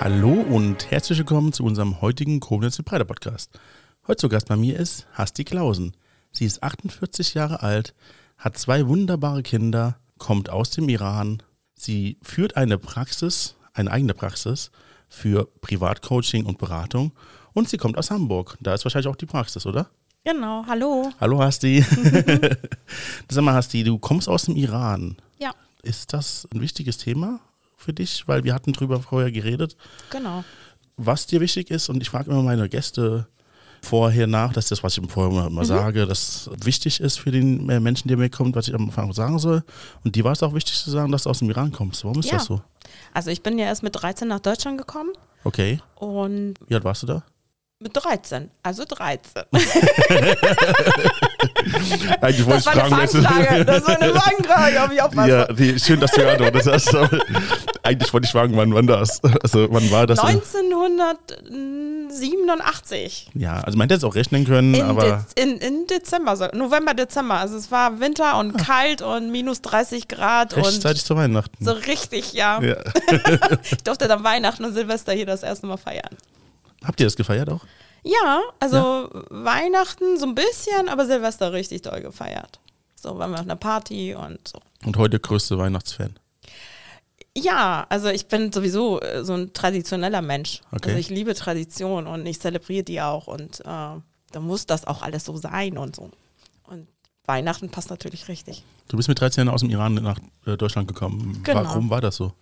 Hallo und herzlich willkommen zu unserem heutigen Koblenz Breiter Podcast. Heute zu Gast bei mir ist Hasti Klausen. Sie ist 48 Jahre alt, hat zwei wunderbare Kinder, kommt aus dem Iran. Sie führt eine Praxis, eine eigene Praxis für Privatcoaching und Beratung und sie kommt aus Hamburg. Da ist wahrscheinlich auch die Praxis, oder? Genau, hallo. Hallo Hasti. Sag mal Hasti, du kommst aus dem Iran. Ja, Ist das ein wichtiges Thema für dich? Weil wir hatten drüber vorher geredet, genau. was dir wichtig ist. Und ich frage immer meine Gäste vorher nach, dass das, was ich vorher immer, Mhm. sage, das wichtig ist für den äh, Menschen, der mir kommt, was ich am Anfang sagen soll. Und dir war es auch wichtig zu sagen, dass du aus dem Iran kommst. Warum ist Ja. das so? Also ich bin ja erst mit 13 nach Deutschland gekommen Okay. und Wie alt warst du da? mit 13, also 13. Eigentlich Das war eine Fangfrage, das war eine Fangfrage, ob ich aufpasse. Ja, die, schön, dass du geantwortet hast. Eigentlich wollte ich fragen, wann, wann das? Also wann war das? 1987. Ja, also man hätte es auch rechnen können, In, aber Dez in, in Dezember, November, Dezember. Also es war Winter und kalt und minus 30 Grad und rechtzeitig zu Weihnachten. so richtig, ja. Ja. Ich durfte dann Weihnachten und Silvester hier das erste Mal feiern. Habt ihr das gefeiert auch? Ja, also Weihnachten so ein bisschen, aber Silvester richtig doll gefeiert. So waren wir auf einer Party und so. Und heute größte Weihnachtsfan. Ja, also ich bin sowieso äh, so ein traditioneller Mensch. Okay. Also ich liebe Tradition und ich zelebriere die auch und äh, da muss das auch alles so sein und so. Und Weihnachten passt natürlich richtig. Du bist mit 13 Jahren aus dem Iran nach äh, Deutschland gekommen. Genau. Warum war das so?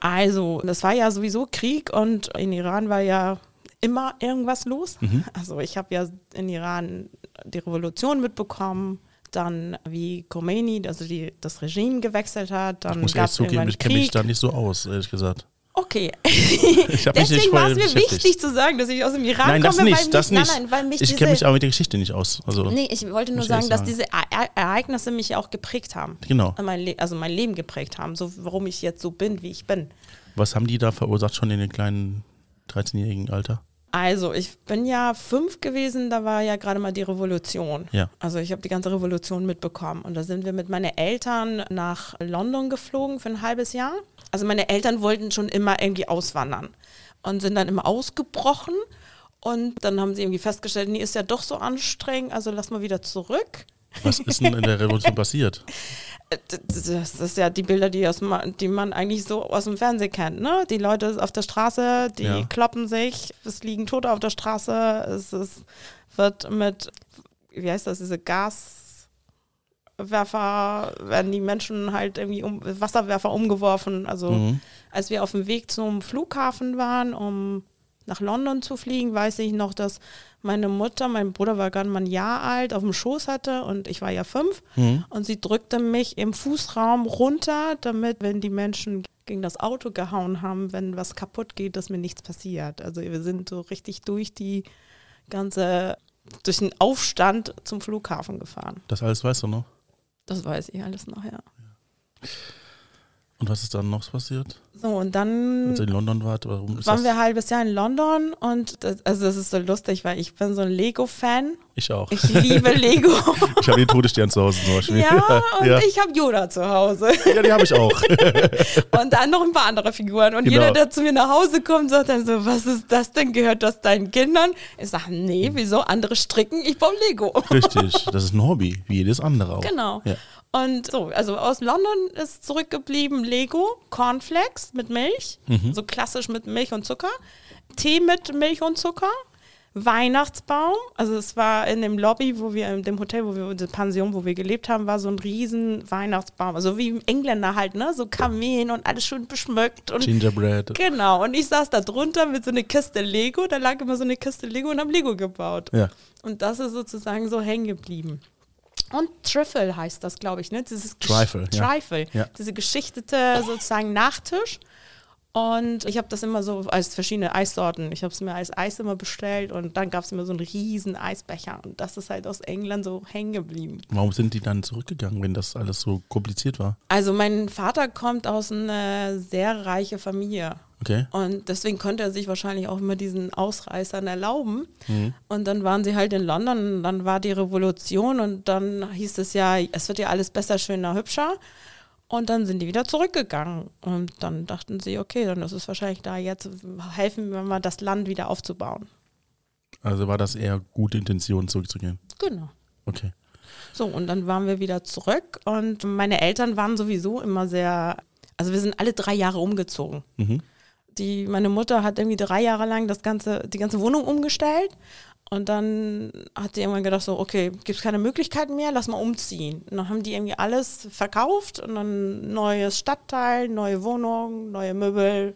Also, das war ja sowieso Krieg und in Iran war ja immer irgendwas los. Also ich habe ja in Iran die Revolution mitbekommen, dann wie Khomeini, also die, das Regime gewechselt hat, Ich dann muss gab ehrlich es zugeben, ich kenne mich da nicht so aus, ehrlich gesagt. Okay, Ich deswegen war es mir wichtig zu sagen, dass ich aus dem Iran Nein, das komme, nicht, weil mich, das nicht. Nein, nein, mich ich kenne mich auch mit der Geschichte nicht aus. Also, Nee, ich wollte nur Muss ich sagen, dass sagen. diese Ereignisse mich auch geprägt haben. Genau. Mein Le also mein Leben geprägt haben, so warum ich jetzt so bin, wie ich bin. Was haben die da verursacht schon in dem kleinen 13-jährigen Alter? Also, ich bin ja fünf gewesen, da war ja gerade mal die Revolution. Ja. Also, ich habe die ganze Revolution mitbekommen. Und da sind wir mit meinen Eltern nach London geflogen für ein halbes Jahr. Also, meine Eltern wollten schon immer irgendwie auswandern und sind dann immer ausgebrochen. Und dann haben sie irgendwie festgestellt, nee, ist ja doch so anstrengend, also lass mal wieder zurück. Was ist denn in der Revolution passiert? Äh, Das ist ja die Bilder, die, aus, die man eigentlich so aus dem Fernsehen kennt. Ne? Die Leute auf der Straße, die Ja. kloppen sich, es liegen Tote auf der Straße, es ist, wird mit, wie heißt das, diese Gaswerfer, werden die Menschen halt irgendwie um, Wasserwerfer umgeworfen. Also Mhm. als wir auf dem Weg zum Flughafen waren, um nach London zu fliegen, weiß ich noch, dass meine Mutter, mein Bruder war gerade mal ein Jahr alt, auf dem Schoß hatte und ich war ja fünf. Mhm. Und sie drückte mich im Fußraum runter, damit, wenn die Menschen gegen das Auto gehauen haben, wenn was kaputt geht, dass mir nichts passiert. Also wir sind so richtig durch die ganze, durch den Aufstand zum Flughafen gefahren. Das alles weißt du noch? Das weiß ich alles noch, ja. Und was ist dann noch passiert? So, und dann Als ihr in London wart? Warum ist waren das? wir ein halbes Jahr in London und das, also das ist so lustig, weil ich bin so ein Lego-Fan. ich auch. Ich liebe Lego. Ich habe den Todesstern zu Hause zum Beispiel. ja, und ja. ich habe Yoda zu Hause. ja, die habe ich auch. Und dann noch ein paar andere Figuren. Und Genau. jeder, der zu mir nach Hause kommt, sagt dann so, was ist das denn? Gehört das deinen Kindern? Ich sage, nee, wieso? Andere stricken, ich baue Lego. Richtig, das ist ein Hobby, wie jedes andere auch. Genau. Ja. Und so, also aus London ist zurückgeblieben Lego, Cornflakes mit Milch, Mhm. so klassisch mit Milch und Zucker, Tee mit Milch und Zucker, Weihnachtsbaum, also es war in dem Lobby, wo wir, in dem Hotel, wo wir, in der Pension, wo wir gelebt haben, war so ein riesen Weihnachtsbaum, also wie im Engländer halt, ne, so Kamelen und alles schön beschmückt und Gingerbread. Genau, und ich saß da drunter mit so einer Kiste Lego, da lag immer so eine Kiste Lego und hab Lego gebaut. Ja. Und das ist sozusagen so hängen geblieben. Und Trifle heißt das, glaube ich, ne? Dieses Trifle, ja. Trifle. Ja. Diese geschichtete sozusagen Nachtisch. Und ich habe das immer so als verschiedene Eissorten. Ich habe es mir als Eis immer bestellt und dann gab es immer so einen riesen Eisbecher. Und das ist halt aus England so hängen geblieben. Warum sind die dann zurückgegangen, wenn das alles so kompliziert war? Also mein Vater kommt aus einer sehr reichen Familie. Okay. Und deswegen konnte er sich wahrscheinlich auch immer diesen Ausreißern erlauben. Und dann waren sie halt in London, und dann war die Revolution und dann hieß es ja, es wird ja alles besser, schöner, hübscher. Und dann sind die wieder zurückgegangen. Und dann dachten sie, okay, dann ist es wahrscheinlich da jetzt helfen, wir das Land wieder aufzubauen. Also war das eher gute Intention, zurückzugehen? Genau. Okay. So, und dann waren wir wieder zurück und meine Eltern waren sowieso immer sehr, also wir sind alle drei Jahre umgezogen. Mhm. Die, meine Mutter hat irgendwie drei Jahre lang das ganze, die ganze Wohnung umgestellt und dann hat sie irgendwann gedacht, so, okay, gibt es keine Möglichkeiten mehr, lass mal umziehen. Und dann haben die irgendwie alles verkauft und dann neues Stadtteil, neue Wohnung, neue Möbel,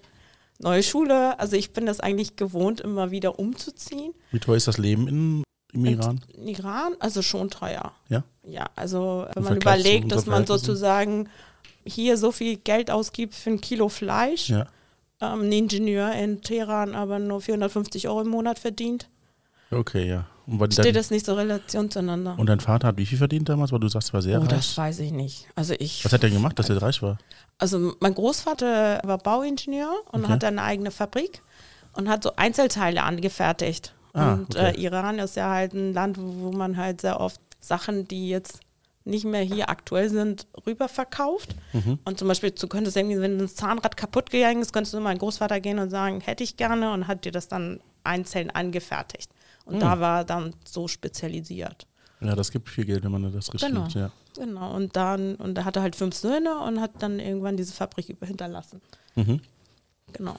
neue Schule. Also ich bin das eigentlich gewohnt, immer wieder umzuziehen. Wie teuer ist das Leben in, im Iran? In Iran, also schon teuer. Ja? Ja, also wenn Im man Vergleich überlegt, dass man sozusagen hier so viel Geld ausgibt für ein Kilo Fleisch, Ja. Ähm, ein Ingenieur in Teheran aber nur 450 Euro im Monat verdient, Okay, ja. Steht das nicht so relation zueinander. und dein Vater hat wie viel verdient damals? Weil du sagst, er war sehr oh, reich. das weiß ich nicht. Also ich, Was hat er denn gemacht, dass er reich war? also mein Großvater war Bauingenieur und Okay. hatte eine eigene Fabrik und hat so Einzelteile angefertigt. Ah, und okay. äh, Iran ist ja halt ein Land, wo man halt sehr oft Sachen, die jetzt nicht mehr hier aktuell sind, rüber verkauft. Mhm. Und zum Beispiel, du könntest irgendwie, wenn das Zahnrad kaputt gegangen ist, könntest du zu meinem Großvater gehen und sagen, hätte ich gerne und hat dir das dann einzeln angefertigt. Und Mhm. da war er dann so spezialisiert. Ja, das gibt viel Geld, wenn man das richtig Genau. macht, ja. Genau. Und dann, und er hatte halt fünf Söhne und hat dann irgendwann diese Fabrik über- hinterlassen. Mhm. Genau.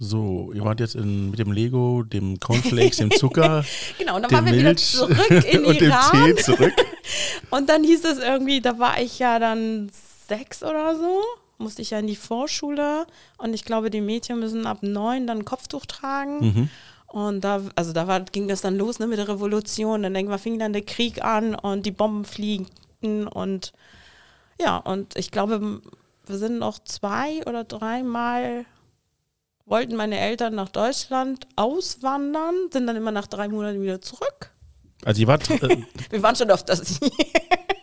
So, ihr wart jetzt in, mit dem Lego, dem Cornflakes, dem Zucker, Genau, und dann dem waren wir wieder zurück in und dem Iran. Tee zurück. Und dann hieß es irgendwie, da war ich ja dann sechs oder so, musste ich ja in die Vorschule. Und ich glaube, die Mädchen müssen ab neun dann ein Kopftuch tragen. Mhm. Und da, also da war, ging das dann los ne, mit der Revolution. Dann irgendwann fing dann der Krieg an und die Bomben fliegten. Und ja, und ich glaube, wir sind noch zwei oder dreimal wollten meine Eltern nach Deutschland auswandern, sind dann immer nach drei Monaten wieder zurück. Also ihr wart, äh, Wir waren schon oft das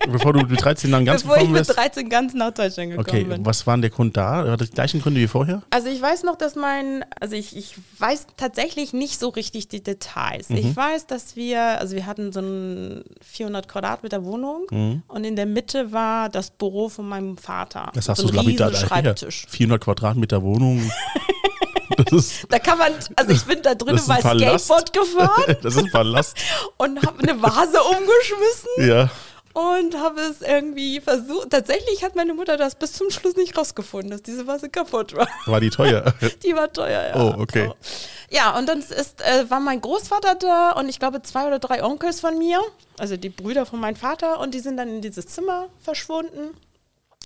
bevor du mit 13 dann ganz bevor ich mit bist. 13 ganz nach Deutschland gekommen Okay, bin. was war denn der Grund da? War das die gleichen Gründe wie vorher? Also ich weiß noch, dass mein, also ich, ich weiß tatsächlich nicht so richtig die Details. Mhm. Ich weiß, dass wir, also wir hatten so eine 400 Quadratmeter Wohnung Mhm. und in der Mitte war das Büro von meinem Vater. Das hast so du ein so lapidar. Schreibtisch. 400 Quadratmeter Wohnung. Da kann man, also ich bin da ein mal. Skateboard gefahren das ist ein Palast. und habe eine Vase umgeschmissen Ja. und habe es irgendwie versucht. Tatsächlich hat meine Mutter das bis zum Schluss nicht rausgefunden, dass diese Vase kaputt war. War die teuer? Die war teuer, ja. Oh, okay. So. Ja, und dann ist, äh, war mein Großvater da und ich glaube zwei oder drei Onkels von mir, also die Brüder von meinem Vater, und die sind dann in dieses Zimmer verschwunden.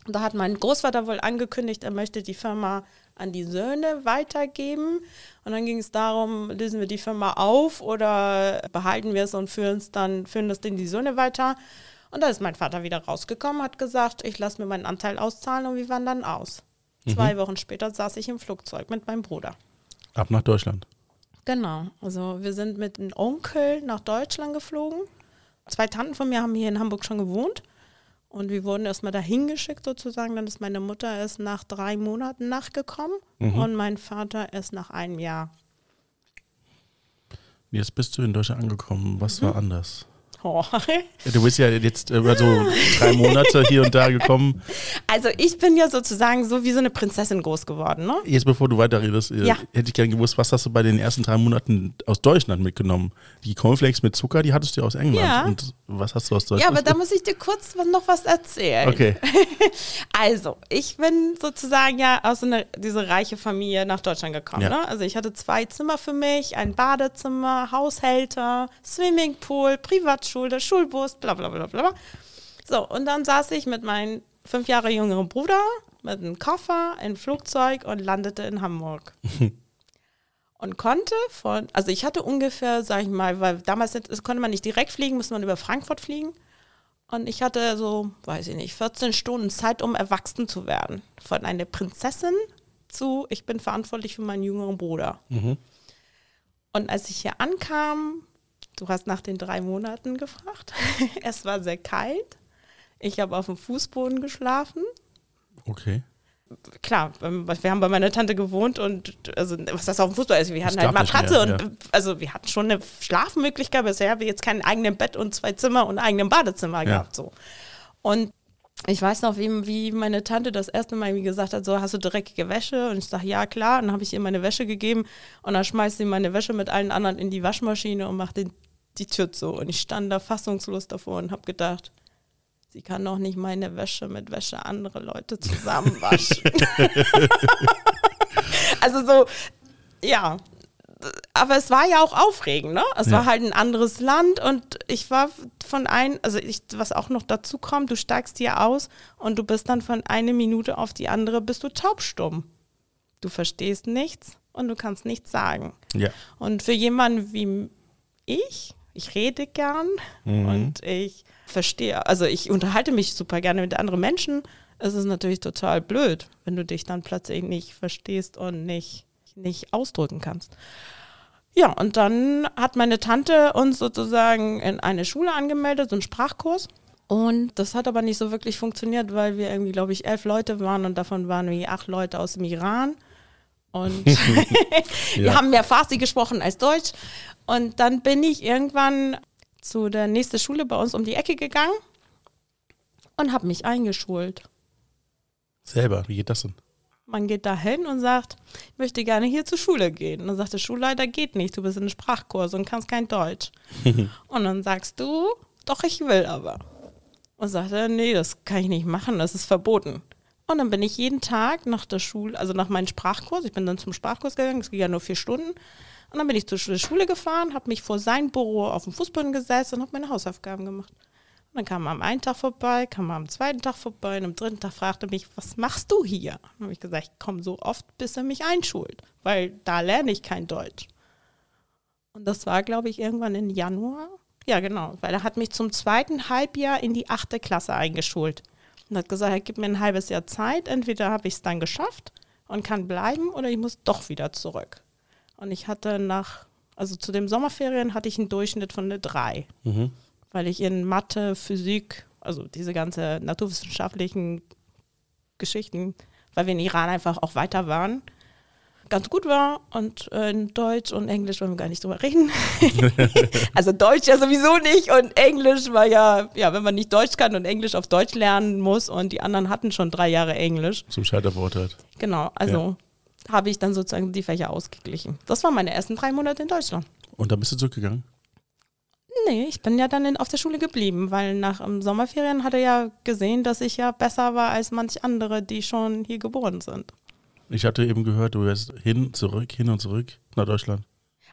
Und da hat mein Großvater wohl angekündigt, er möchte die Firma an die Söhne weitergeben. Und dann ging es darum, lösen wir die Firma auf oder behalten wir es und führen es dann, führen das in die Söhne weiter. Und da ist mein Vater wieder rausgekommen, hat gesagt, ich lasse mir meinen Anteil auszahlen und wir wandern aus. Zwei Wochen später saß ich im Flugzeug mit meinem Bruder. Ab nach Deutschland. Genau, also wir sind mit einem Onkel nach Deutschland geflogen. Zwei Tanten von mir haben hier in Hamburg schon gewohnt. Und wir wurden erstmal dahin geschickt sozusagen. Dann ist meine Mutter erst nach drei Monaten nachgekommen und mein Vater erst nach einem Jahr. Jetzt bist du in Deutschland angekommen. Was war anders? Oh. Du bist ja jetzt über so drei Monate hier und da gekommen. Also ich bin ja sozusagen so wie so eine Prinzessin groß geworden, ne? Jetzt bevor du weiterredest, äh, Ja. hätte ich gerne gewusst, was hast du bei den ersten drei Monaten aus Deutschland mitgenommen? Die Cornflakes mit Zucker, die hattest du ja aus England. Ja. Und was hast du aus Ja, Deutschland? aber da muss ich dir kurz noch was erzählen. Okay. Also, ich bin sozusagen ja aus so einer, diese reiche Familie nach Deutschland gekommen. Ja. Ne? Also ich hatte zwei Zimmer für mich, ein Badezimmer, Haushälter, Swimmingpool, Privatschule, Schulbus, bla bla bla bla. So, und dann saß ich mit meinem fünf Jahre jüngeren Bruder mit einem Koffer in Flugzeug und landete in Hamburg. und konnte von, also ich hatte ungefähr, sag ich mal, weil damals konnte man nicht direkt fliegen, musste man über Frankfurt fliegen. Und ich hatte so, weiß ich nicht, 14 Stunden Zeit, um erwachsen zu werden. Von einer Prinzessin zu, ich bin verantwortlich für meinen jüngeren Bruder. Und als ich hier ankam, du hast nach den drei Monaten gefragt, es war sehr kalt. Ich habe auf dem Fußboden geschlafen. Okay. Klar, ähm, wir haben bei meiner Tante gewohnt und also was das auf dem Fußball ist, wir hatten halt Matratze mehr, und ja. also wir hatten schon eine Schlafmöglichkeit, bisher haben wir jetzt kein eigenes Bett und zwei Zimmer und ein eigenes Badezimmer gehabt so. Und ich weiß noch, wie, wie meine Tante das erste Mal irgendwie gesagt hat, so hast du dreckige Wäsche? Und ich sage, ja klar. Und dann habe ich ihr meine Wäsche gegeben und dann schmeißt sie meine Wäsche mit allen anderen in die Waschmaschine und macht den, die Tür zu. Und ich stand da fassungslos davor und habe gedacht, sie kann doch nicht meine Wäsche mit Wäsche andere Leute zusammenwaschen. also so, ja, aber es war ja auch aufregend, ne? Es ja. war halt ein anderes Land und ich war von ein, also ich, was auch noch dazu kommt, du steigst hier aus und du bist dann von einer Minute auf die andere bist du taubstumm. Du verstehst nichts und du kannst nichts sagen. Ja. Und für jemanden wie ich, ich rede gern mhm. und ich verstehe, also ich unterhalte mich super gerne mit anderen Menschen. Es ist natürlich total blöd, wenn du dich dann plötzlich nicht verstehst und nicht nicht ausdrücken kannst. Ja, und dann hat meine Tante uns sozusagen in eine Schule angemeldet, so einen Sprachkurs. Und das hat aber nicht so wirklich funktioniert, weil wir irgendwie, glaube ich, elf Leute waren und davon waren wie acht Leute aus dem Iran. Und wir ja. haben mehr Farsi gesprochen als Deutsch. Und dann bin ich irgendwann zu der nächsten Schule bei uns um die Ecke gegangen und habe mich eingeschult. Selber, wie geht das denn? Man geht da hin und sagt, ich möchte gerne hier zur Schule gehen. Und dann sagt der Schulleiter, geht nicht, du bist in einem Sprachkurs und kannst kein Deutsch. und dann sagst du, doch, ich will aber. Und sagt er, nee, das kann ich nicht machen, das ist verboten. Und dann bin ich jeden Tag nach der Schule, also nach meinem Sprachkurs, ich bin dann zum Sprachkurs gegangen, es ging ja nur vier Stunden. Und dann bin ich zur Schule gefahren, habe mich vor sein Büro auf dem Fußboden gesetzt und habe meine Hausaufgaben gemacht. Und dann kam er am einen Tag vorbei, kam er am zweiten Tag vorbei und am dritten Tag fragte mich, was machst du hier? Dann habe ich gesagt, ich komme so oft, bis er mich einschult, weil da lerne ich kein Deutsch. Und das war, glaube ich, irgendwann im Januar. Ja, genau, weil er hat mich zum zweiten Halbjahr in die achte Klasse eingeschult. Und hat gesagt, er gibt mir ein halbes Jahr Zeit, entweder habe ich es dann geschafft und kann bleiben oder ich muss doch wieder zurück. Und ich hatte nach, also zu den Sommerferien hatte ich einen Durchschnitt von einer 3. Mhm weil ich in Mathe, Physik, also diese ganze naturwissenschaftlichen Geschichten, weil wir in Iran einfach auch weiter waren, ganz gut war und äh, in Deutsch und Englisch wollen wir gar nicht drüber reden. also Deutsch ja sowieso nicht und Englisch war ja, ja, wenn man nicht Deutsch kann und Englisch auf Deutsch lernen muss und die anderen hatten schon drei Jahre Englisch. Zum Scheiterwort Genau, also ja. habe ich dann sozusagen die Fächer ausgeglichen. Das waren meine ersten drei Monate in Deutschland. Und dann bist du zurückgegangen? Nee, ich bin ja dann in, auf der Schule geblieben, weil nach um, Sommerferien hat er ja gesehen, dass ich ja besser war als manch andere, die schon hier geboren sind. Ich hatte eben gehört, du wärst hin, zurück, hin und zurück nach Deutschland.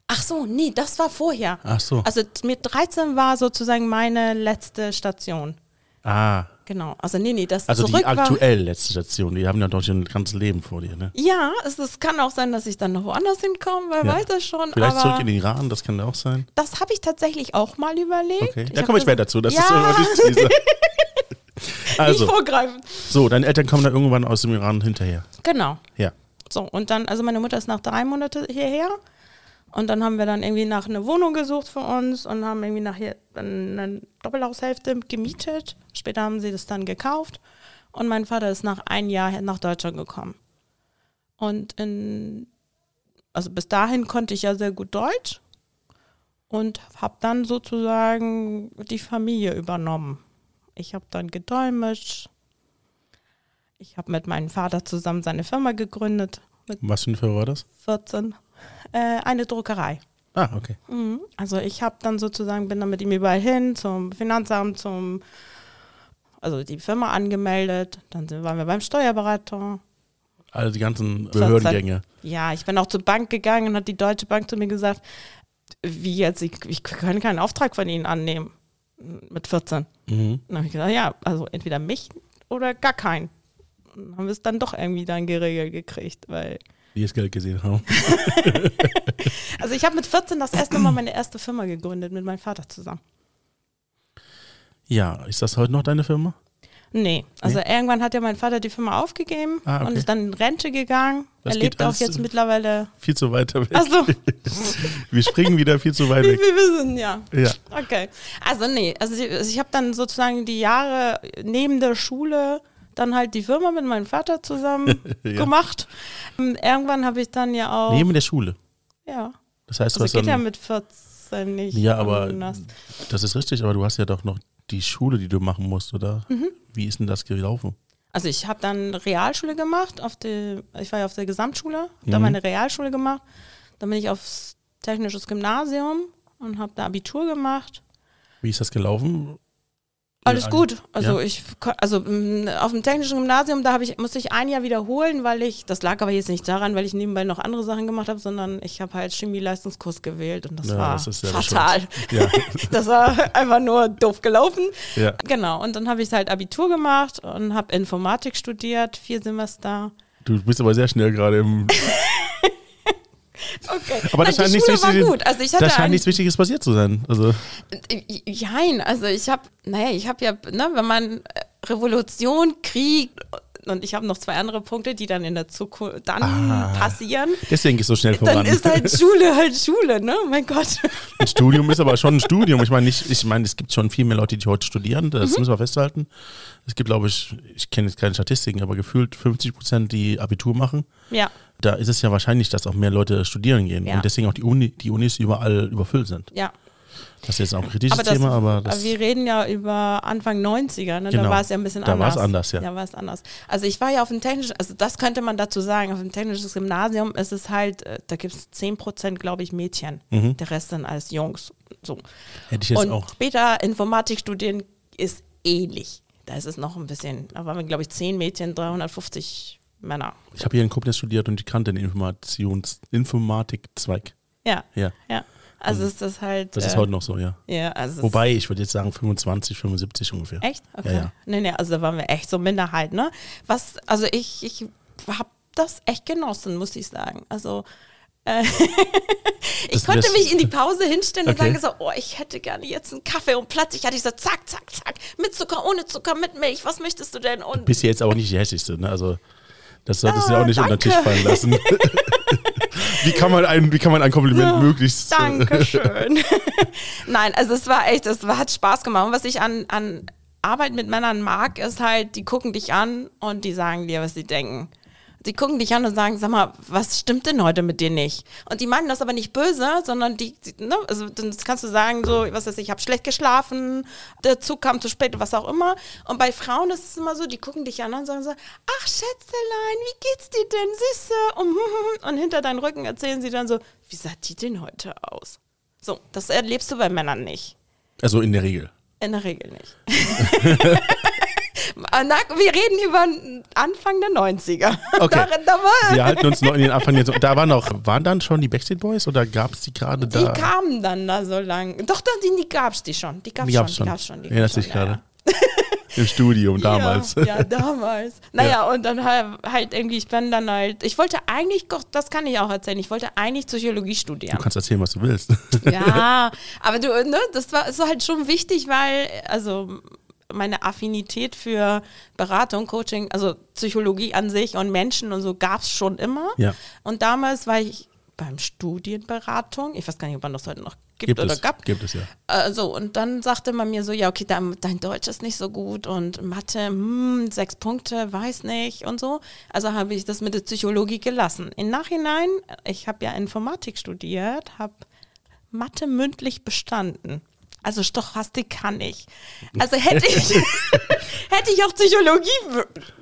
Ach so, nee, das war vorher. Ach so. Also mit 13 war sozusagen meine letzte Station. Ah. Genau, also nee, nee, das Also die aktuell letzte Station, die haben ja doch schon ein ganzes Leben vor dir, ne? Ja, es, es kann auch sein, dass ich dann noch woanders hinkomme, wer ja. weiß das schon. Vielleicht zurück in den Iran, das kann auch sein. Das habe ich tatsächlich auch mal überlegt. Okay, da komme ich später dazu, das ja. ist die Also, Nicht vorgreifen. So, deine Eltern kommen dann irgendwann aus dem Iran hinterher. Genau. Ja. So, und dann, also meine Mutter ist nach drei Monaten hierher und dann haben wir dann irgendwie nach einer Wohnung gesucht für uns und haben irgendwie nachher eine Doppelhaushälfte gemietet. Später haben sie das dann gekauft. Und mein Vater ist nach einem Jahr nach Deutschland gekommen. Und in, also bis dahin konnte ich ja sehr gut Deutsch und habe dann sozusagen die Familie übernommen. Ich habe dann gedolmetscht. Ich habe mit meinem Vater zusammen seine Firma gegründet. Was für eine Firma war das? 14 äh, eine Druckerei. Ah, okay. Mhm. Also ich habe dann sozusagen, bin dann mit ihm überall hin, zum Finanzamt, zum, also die Firma angemeldet, dann waren wir beim Steuerberater. Also die ganzen Behördengänge. Ja, ich bin auch zur Bank gegangen und hat die Deutsche Bank zu mir gesagt, wie jetzt, ich, ich kann keinen Auftrag von Ihnen annehmen mit 14. Mhm. Dann habe ich gesagt, ja, also entweder mich oder gar keinen. Dann haben wir es dann doch irgendwie dann geregelt gekriegt, weil die das Geld gesehen haben. also ich habe mit 14 das erste Mal meine erste Firma gegründet mit meinem Vater zusammen. Ja, ist das heute noch deine Firma? Nee, also nee? irgendwann hat ja mein Vater die Firma aufgegeben ah, okay. und ist dann in Rente gegangen. Das er lebt auch jetzt mittlerweile. Viel zu weit weg. Also. wir springen wieder viel zu weit weg. Wir wissen, ja. Ja. Okay. Also nee, also ich, also ich habe dann sozusagen die Jahre neben der Schule dann halt die Firma mit meinem Vater zusammen ja. gemacht. Ähm, irgendwann habe ich dann ja auch. Neben der Schule? Ja. Das heißt, also was geht ja mit 14 nicht. Ja, aber anders. das ist richtig, aber du hast ja doch noch die Schule, die du machen musst, oder? Mhm. Wie ist denn das gelaufen? Also ich habe dann Realschule gemacht, auf die, ich war ja auf der Gesamtschule, habe dann Mhm. meine Realschule gemacht, dann bin ich aufs technisches Gymnasium und habe da Abitur gemacht. Wie ist das gelaufen? Alles gut. Also ja. ich also mh, auf dem technischen Gymnasium, da habe ich musste ich ein Jahr wiederholen, weil ich das lag aber jetzt nicht daran, weil ich nebenbei noch andere Sachen gemacht habe, sondern ich habe halt Chemie-Leistungskurs gewählt und das Ja, war das fatal. Ja. Das war einfach nur doof gelaufen. Genau, und dann habe ich halt Abitur gemacht und habe Informatik studiert, vier Semester. Du bist aber sehr schnell gerade im. Okay. Aber Nein, das scheint die nichts Wichtiges. gut. Also ich hatte Da scheint ein, nichts Wichtiges passiert zu sein. Also, Jein, also ich habe, naja, ich habe ja, ne, wenn man äh, Revolution, Krieg und ich habe noch zwei andere Punkte, die dann in der Zukunft dann Ah. passieren, deswegen ist so schnell voran. dann ist halt Schule halt Schule, ne? Mein Gott. Ein Studium ist aber schon ein Studium. Ich meine, nicht, ich meine, es gibt schon viel mehr Leute, die heute studieren. Das Mhm. müssen wir festhalten. Es gibt, glaube ich, ich kenne jetzt keine Statistiken, aber gefühlt 50 Prozent, die Abitur machen. Ja, Da ist es ja wahrscheinlich, dass auch mehr Leute studieren gehen Ja. und deswegen auch die, Uni, die Unis überall überfüllt sind. ja. Das ist jetzt auch ein kritisches Aber, das, Thema, aber das. wir reden ja über Anfang 90er, ne? Genau. da war es ja ein bisschen Da war anders. es anders, ja. Da war es anders. Also ich war ja auf dem technischen, also das könnte man dazu sagen, auf dem technischen Gymnasium ist es halt, äh, da gibt es 10% glaube ich Mädchen, Mhm. der Rest dann als Jungs. So. hätte ich jetzt Und auch. später Informatik studieren ist ähnlich. Da ist es noch ein bisschen, da waren wir glaube ich 10 Mädchen, 350 Männer. Ich habe hier in Koblenz studiert und ich kannte den Informations Informatikzweig. Ja, Ja, ja. Also ist das halt. das ist äh, heute noch so, ja. Ja, also Wobei, ich würde jetzt sagen 25, 75 ungefähr. Echt? Okay. Ja, ja. Nee, nee, also da waren wir echt so Minderheit, ne? Was, also ich, ich habe das echt genossen, muss ich sagen. Also äh, ich Das konnte mich in die Pause hinstellen und Okay. sagen so, oh, ich hätte gerne jetzt einen Kaffee und plötzlich hatte ich so zack, zack, zack, mit Zucker, ohne Zucker, mit Milch, was möchtest du denn? Und Bist ja jetzt auch nicht die hässlichste, ne? Also, das solltest du Ah, ja auch nicht unter den Tisch danke. fallen lassen. wie, kann man ein, wie kann man ein Kompliment Ja, möglichst. äh, Dankeschön. Nein, also es war echt, es war, hat Spaß gemacht. Und was ich an, an Arbeit mit Männern mag, ist halt, die gucken dich an und die sagen dir, was sie denken. Die gucken dich an und sagen, sag mal, was stimmt denn heute mit dir nicht? Und die meinen das aber nicht böse, sondern die, die ne, also dann kannst du sagen, so, was weiß ich, ich habe schlecht geschlafen, der Zug kam zu spät, was auch immer. Und bei Frauen ist es immer so, die gucken dich an und sagen so, ach Schätzelein, wie geht's dir denn, Süße? Und, und hinter deinem Rücken erzählen sie dann so, wie sah die denn heute aus? So, das erlebst du bei Männern nicht. Also in der Regel. In der Regel nicht. Na, wir reden über Anfang der 90er. Okay. Da, da Wir halten uns noch in den Anfang jetzt. Da waren noch, waren dann schon die Backstreet Boys oder gab es die gerade die da? kamen dann da so lang. Doch, doch die, die gab's die schon. Die gab's Die schon. gab's Die schon. gab's schon. Die Erinnerst dich schon, gerade? Im Studium damals. Ja, ja damals. Naja, und dann halt, halt irgendwie, ich bin dann halt, ich wollte eigentlich, das kann ich auch erzählen, ich wollte eigentlich Psychologie studieren. Du kannst erzählen, was du willst. Ja, aber du, ne, das war ist halt schon wichtig, weil, also meine Affinität für Beratung, Coaching, also Psychologie an sich und Menschen und so gab es schon immer. Ja. Und damals war ich beim Studienberatung, ich weiß gar nicht, ob man das heute noch gibt, Gibt oder es. gab. Gibt es ja. Äh, so, und dann sagte man mir so, ja, okay, dein, dein Deutsch ist nicht so gut und Mathe, hm, sechs Punkte, weiß nicht und so. Also habe ich das mit der Psychologie gelassen. Im Nachhinein, ich habe ja Informatik studiert, habe Mathe mündlich bestanden. Also Stochastik kann ich. Also hätte ich, hätte ich auch Psychologie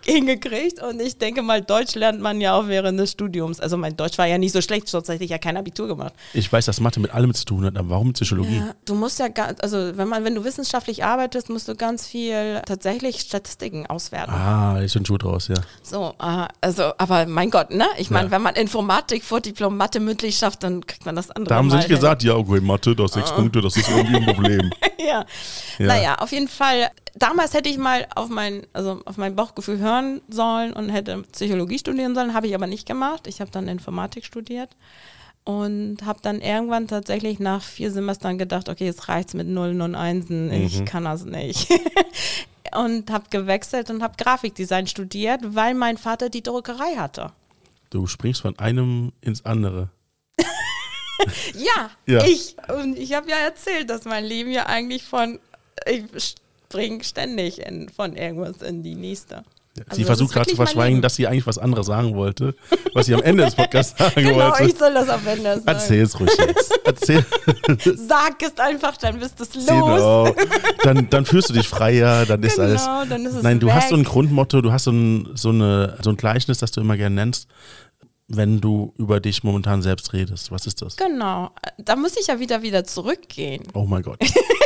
hingekriegt und ich denke mal, Deutsch lernt man ja auch während des Studiums. Also mein Deutsch war ja nicht so schlecht, sonst hätte ich ja kein Abitur gemacht. Ich weiß, dass Mathe mit allem zu tun hat, aber warum Psychologie? Ja, du musst ja, also wenn man, wenn du wissenschaftlich arbeitest, musst du ganz viel tatsächlich Statistiken auswerten. Ah, ist schon gut raus, ja. So, äh, also, aber mein Gott, ne? Ich meine, Ja. wenn man Informatik vor Diplom Mathe mündlich schafft, dann kriegt man das andere. Da haben sie nicht gesagt, ja, okay, Mathe, das sechs Punkte, das ist irgendwie ein Problem. ja. Ja. Naja, auf jeden Fall. Damals hätte ich mal auf mein, also auf mein Bauchgefühl hören sollen und hätte Psychologie studieren sollen, habe ich aber nicht gemacht. Ich habe dann Informatik studiert und habe dann irgendwann tatsächlich nach vier Semestern gedacht, okay, jetzt reicht's mit Nullen und Einsen, ich kann das nicht. und habe gewechselt und habe Grafikdesign studiert, weil mein Vater die Druckerei hatte. Du springst von einem ins andere. Ja, Ja. ich. Und ich habe ja erzählt, dass mein Leben ja eigentlich von, ich springe ständig in, von irgendwas in die nächste. Also sie versucht gerade zu verschweigen, dass sie eigentlich was anderes sagen wollte, was sie am Ende des Podcasts sagen Genau, wollte. ich soll das am Ende sagen. Erzähl es ruhig jetzt. Erzähl. Sag es einfach, dann bist es los. Genau. Dann, dann fühlst du dich freier, dann ist Genau, alles. dann ist es Nein, du hast so ein weg. Grundmotto, du hast so ein, so, eine, so ein Gleichnis, das du immer gerne nennst, wenn du über dich momentan selbst redest. Was ist das? Genau, da muss ich ja wieder wieder zurückgehen. Oh mein Gott.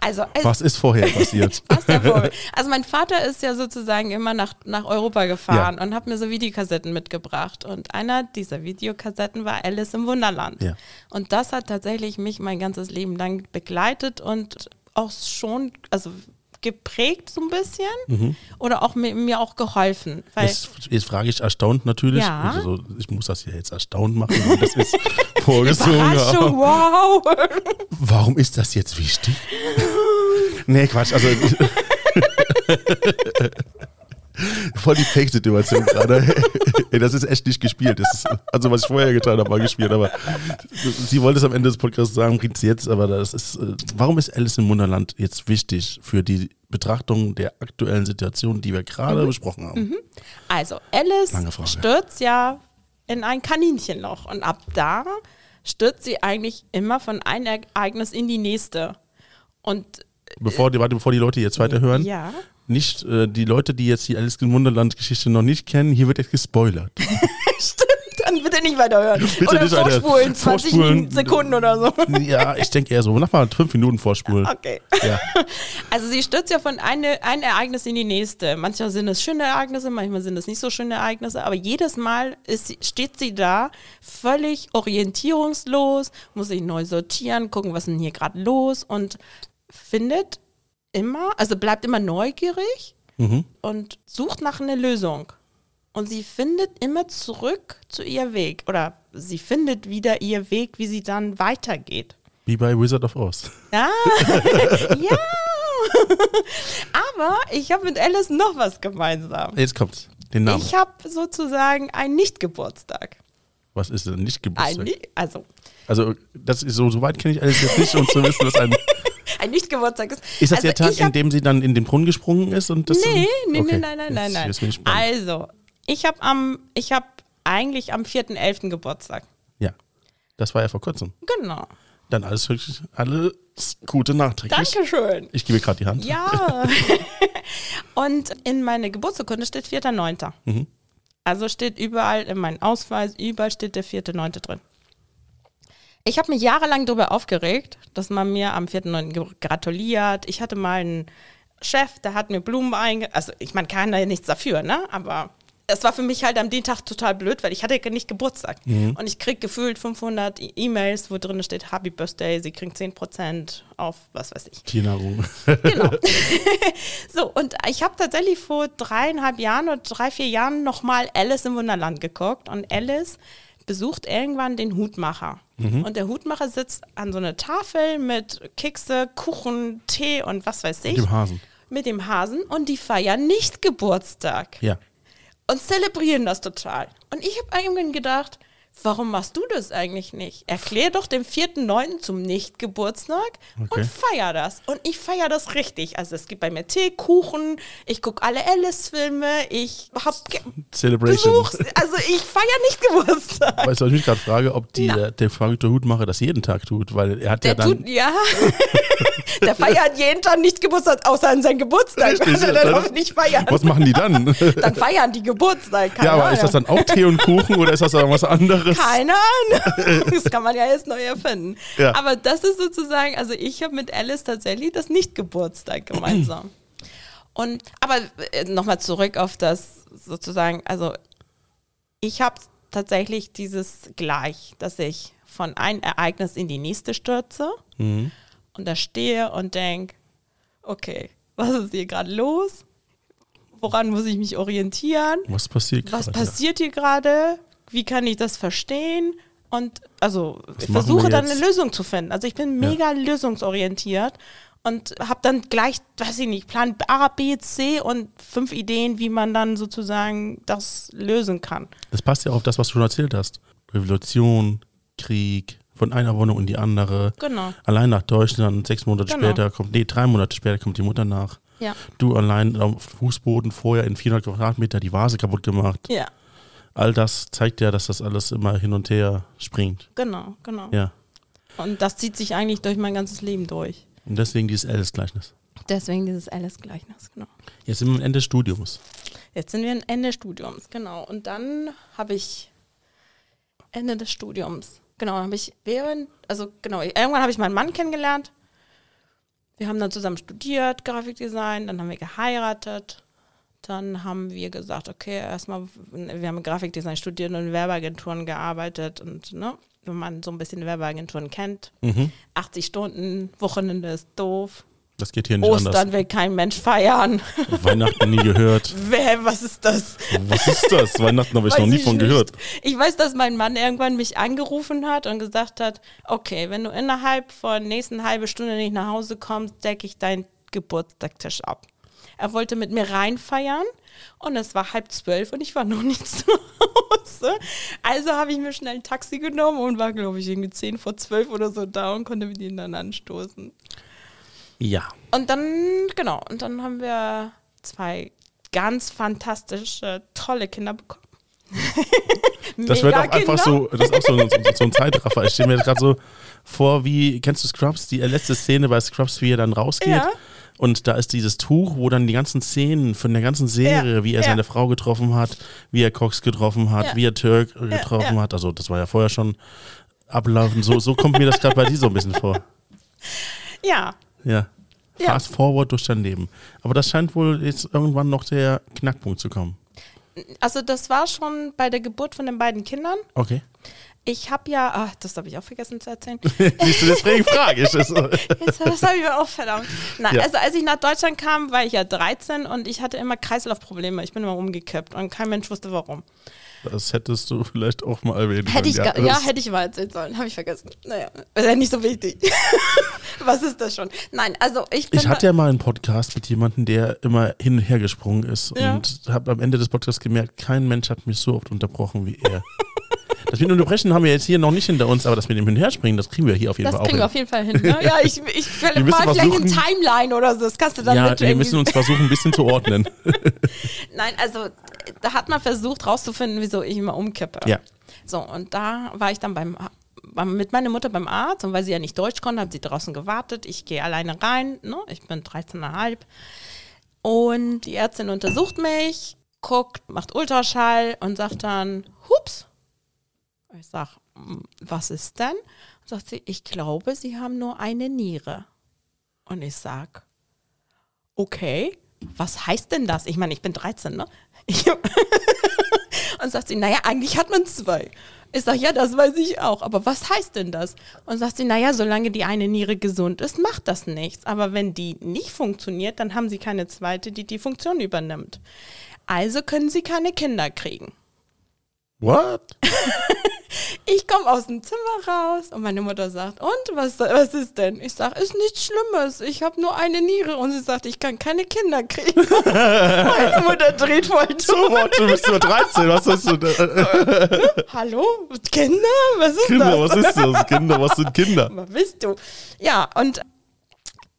Also es Was ist vorher passiert? ja. Also mein Vater ist ja sozusagen immer nach, nach Europa gefahren und hat mir so Videokassetten mitgebracht. Und einer dieser Videokassetten war Alice im Wunderland. Ja. Und das hat tatsächlich mich mein ganzes Leben lang begleitet und auch schon, also geprägt so ein bisschen oder auch mir, mir auch geholfen. Jetzt, jetzt frage ich erstaunt natürlich. Ja. Also, ich muss das ja jetzt erstaunt machen, das ist vorgesungen. Wow. Warum ist das jetzt wichtig? nee, Quatsch. Also. Voll die Fake-Situation gerade. Ey, das ist echt nicht gespielt. Das ist, also, was ich vorher getan habe, war gespielt. Aber sie wollte es am Ende des Podcasts sagen, bringt sie jetzt. Aber das ist. äh, Warum ist Alice im Wunderland jetzt wichtig für die Betrachtung der aktuellen Situation, die wir gerade besprochen haben? Also, Alice stürzt ja in ein Kaninchenloch und ab da stürzt sie eigentlich immer von einem Ereignis in die nächste. Und Bevor die, warte, bevor die Leute jetzt weiterhören, ja, nicht äh, die Leute, die jetzt die Alice im Wunderland-Geschichte noch nicht kennen, hier wird jetzt gespoilert. stimmt, dann bitte nicht weiterhören. Bitte oder nicht vorspulen, 20 vorspulen. Sekunden oder so. ja, ich denke eher so, mach mal fünf Minuten vorspulen. Okay. Ja. Also sie stürzt ja von eine, ein Ereignis in die nächste. Manchmal sind es schöne Ereignisse, manchmal sind es nicht so schöne Ereignisse, aber jedes Mal ist, steht sie da völlig orientierungslos, muss sich neu sortieren, gucken, was ist denn hier gerade los und findet immer, also bleibt immer neugierig Mhm. und sucht nach einer Lösung. Und sie findet immer zurück zu ihr Weg oder sie findet wieder ihr Weg, wie sie dann weitergeht. Wie bei Wizard of Oz. Ja, ja. Aber ich habe mit Alice noch was gemeinsam. Jetzt kommt's. Den Namen. Ich habe sozusagen einen Nicht-Geburtstag. Was ist denn nicht Ein, also, Also, das ist so, so weit kenne ich Alice jetzt nicht, um zu wissen, was ein. ein Nicht-Geburtstag ist. Ist das also der Tag, ich in hab, dem sie dann in den Brunnen gesprungen ist? Und das Nee, nee, Okay. nee, nein, nein, nein, nein. Jetzt. Also, ich habe am, ich habe eigentlich am 4.11. Geburtstag. ja. Das war ja vor kurzem. Genau. Dann alles, wirklich- alles Gute nachträglich. Dankeschön. Ich gebe gerade die Hand. Ja. Und in meiner Geburtsurkunde steht 4.9. Mhm. Also steht überall in meinem Ausweis, überall steht der 4.9. drin. Ich habe mich jahrelang darüber aufgeregt, dass man mir am 4.9. ge- gratuliert. Ich hatte mal einen Chef, der hat mir Blumen einge... Also ich meine, kann da ja nichts dafür, ne? Aber es war für mich halt am den Tag total blöd, weil ich hatte ja nicht Geburtstag. Und ich krieg gefühlt 500 E- E-Mails, wo drin steht, Happy Birthday, sie kriegen 10% auf, was weiß ich. Tiernahrung. Genau. so, und ich habe tatsächlich vor dreieinhalb Jahren oder drei, vier Jahren nochmal Alice im Wunderland geguckt und Alice besucht irgendwann den Hutmacher. Und der Hutmacher sitzt an so einer Tafel mit Kekse, Kuchen, Tee und was weiß ich. Mit dem Hasen. Mit dem Hasen und die feiern nicht Geburtstag Ja. und zelebrieren das total. Und ich habe irgendwann gedacht, warum machst du das eigentlich nicht? Erklär doch den 4.9. zum Nicht-Geburtstag Okay. und feier das. Und ich feier das richtig. Also es gibt bei mir Tee, Kuchen, ich gucke alle Alice-Filme, ich habe Celebration. Also ich feier nicht Geburtstag. Weißt du, was ich mich gerade frage, ob die, Na. äh, der Hutmacher das jeden Tag tut, weil er hat ja Der dann. tut, ja. der feiert jeden Tag nicht Geburtstag, außer an seinem Geburtstag. Richtig, Kann er dann auch nicht feiern. was machen die dann? Dann feiern die Geburtstag. Ja, aber Ahnung. ist das dann auch Tee und Kuchen oder ist das dann was anderes? Keine Ahnung. Das kann man ja jetzt neu erfinden. Ja. Aber das ist sozusagen, also ich habe mit Alice tatsächlich das Nicht-Geburtstag gemeinsam. Und aber äh, nochmal zurück auf das sozusagen, also ich habe tatsächlich dieses gleich, dass ich von einem Ereignis in die nächste stürze Mhm. und da stehe und denke, okay, was ist hier gerade los? Woran muss ich mich orientieren? Was passiert was gerade? passiert hier gerade? Wie kann ich das verstehen? Und also ich machen versuche dann eine Lösung zu finden. Also ich bin mega lösungsorientiert und habe dann gleich, weiß ich nicht, Plan A, B, C und fünf Ideen, wie man dann sozusagen das lösen kann. Das passt ja auf das, was du schon erzählt hast. Revolution, Krieg, von einer Wohnung in die andere. Genau. Allein nach Deutschland, sechs Monate Genau. später kommt, nee, drei Monate später kommt die Mutter nach. Ja. Du allein auf dem Fußboden vorher in 400 Quadratmeter die Vase kaputt gemacht. Ja, All das zeigt ja, dass das alles immer hin und her springt. genau, genau. Ja. Und das zieht sich eigentlich durch mein ganzes Leben durch. Und deswegen dieses Alice-Gleichnis. Deswegen dieses Alice-Gleichnis, genau. Jetzt sind wir am Ende des Studiums. Jetzt sind wir am Ende des Studiums, genau. Und dann habe ich Ende des Studiums, genau, habe ich während, also genau, irgendwann habe ich meinen Mann kennengelernt. Wir haben dann zusammen studiert, Grafikdesign, dann haben wir geheiratet. Dann haben wir gesagt, okay, erstmal, wir haben Grafikdesign studiert und in Werbeagenturen gearbeitet und ne, wenn man so ein bisschen Werbeagenturen kennt, Mhm. 80 Stunden, Wochenende ist doof, Das geht hier nicht Ostern anders. will kein Mensch feiern. Weihnachten nie gehört. Wer, was ist das? Was ist das? Weihnachten habe ich Weiß noch nie ich von nicht. gehört. Ich weiß, dass mein Mann irgendwann mich angerufen hat und gesagt hat, okay, wenn du innerhalb von nächsten halbe Stunde nicht nach Hause kommst, decke ich deinen Geburtstagtisch ab. Er wollte mit mir reinfeiern und es war halb zwölf und ich war noch nicht zu Hause. Also habe ich mir schnell ein Taxi genommen und war, glaube ich, irgendwie zehn vor zwölf oder so da und konnte mit ihm dann anstoßen. Ja. Und dann, genau, und dann haben wir zwei ganz fantastische, tolle Kinder bekommen. Das wird auch einfach so, das ist auch so, so, so ein Zeitraffer. Ich stelle mir gerade so vor, wie, kennst du Scrubs? Die letzte Szene bei Scrubs, wie er dann rausgeht. Ja. Und da ist dieses Tuch, wo dann die ganzen Szenen von der ganzen Serie, Ja, wie er ja. seine Frau getroffen hat, wie er Cox getroffen hat, Ja. wie er Turk äh, getroffen hat. Also das war ja vorher schon ablaufen. So, so kommt mir das gerade bei dir so ein bisschen vor. Ja, Ja. Ja. Fast forward durch dein Leben. Aber das scheint wohl jetzt irgendwann noch der Knackpunkt zu kommen. also das war schon bei der Geburt von den beiden Kindern. Okay. Ich habe ja, ach, das habe ich auch vergessen zu erzählen. Siehst du, deswegen frage ich. Jetzt, das habe ich mir auch verdammt. Na, Ja. Also als ich nach Deutschland kam, war ich ja 13 und ich hatte immer Kreislaufprobleme. Ich bin immer umgekippt und kein Mensch wusste warum. Das hättest du vielleicht auch mal erwähnen Hätte ich, können. ja, ja das- hätte ich mal erzählen sollen, habe ich vergessen. Naja, ist ja nicht so wichtig. Was ist das schon? Nein, also ich bin Ich hatte ja mal einen Podcast mit jemandem, der immer hin und her gesprungen ist Ja. und habe am Ende des Podcasts gemerkt, kein Mensch hat mich so oft unterbrochen wie er. Das mit dem Unterbrechen haben wir jetzt hier noch nicht hinter uns, aber das mit dem Hin- und Herspringen, das kriegen wir hier auf jeden das Fall auch kriegen wir hin. auf jeden Fall hin. Ne? Ja, ich, ich mal vielleicht eine versuchen- Timeline oder so. Das kannst du dann Ja, wir müssen uns versuchen, ein bisschen zu ordnen. Nein, also da hat man versucht rauszufinden, wieso ich immer umkippe. Ja. So, und da war ich dann beim, beim mit meiner Mutter beim Arzt und weil sie ja nicht Deutsch konnte, hat sie draußen gewartet. Ich gehe alleine rein, ne? ich bin 13,5. Und die Ärztin untersucht mich, guckt, macht Ultraschall und sagt dann, hups. Ich sag, "Mm, was ist denn? Und sagt sie, ich glaube, Sie haben nur eine Niere. Und ich sag, okay, was heißt denn das? Ich meine, ich bin 13, ne? Und sagt sie, naja, eigentlich hat man zwei. Ich sage, ja, das weiß ich auch, aber was heißt denn das? Und sagt sie, naja, solange die eine Niere gesund ist, macht das nichts. Aber wenn die nicht funktioniert, dann haben sie keine zweite, die die Funktion übernimmt. Also können sie keine Kinder kriegen. What? Ich komme aus dem Zimmer raus und meine Mutter sagt, und was, was ist denn? Ich sage, ist nichts Schlimmes. Ich habe nur eine Niere. Und sie sagt, ich kann keine Kinder kriegen. meine Mutter dreht voll So, durch. what? Du bist nur 13. Was hast du da? Hallo? Kinder? Was ist Kinder, das? was ist das? Kinder, was sind Kinder? Was bist du? Ja, und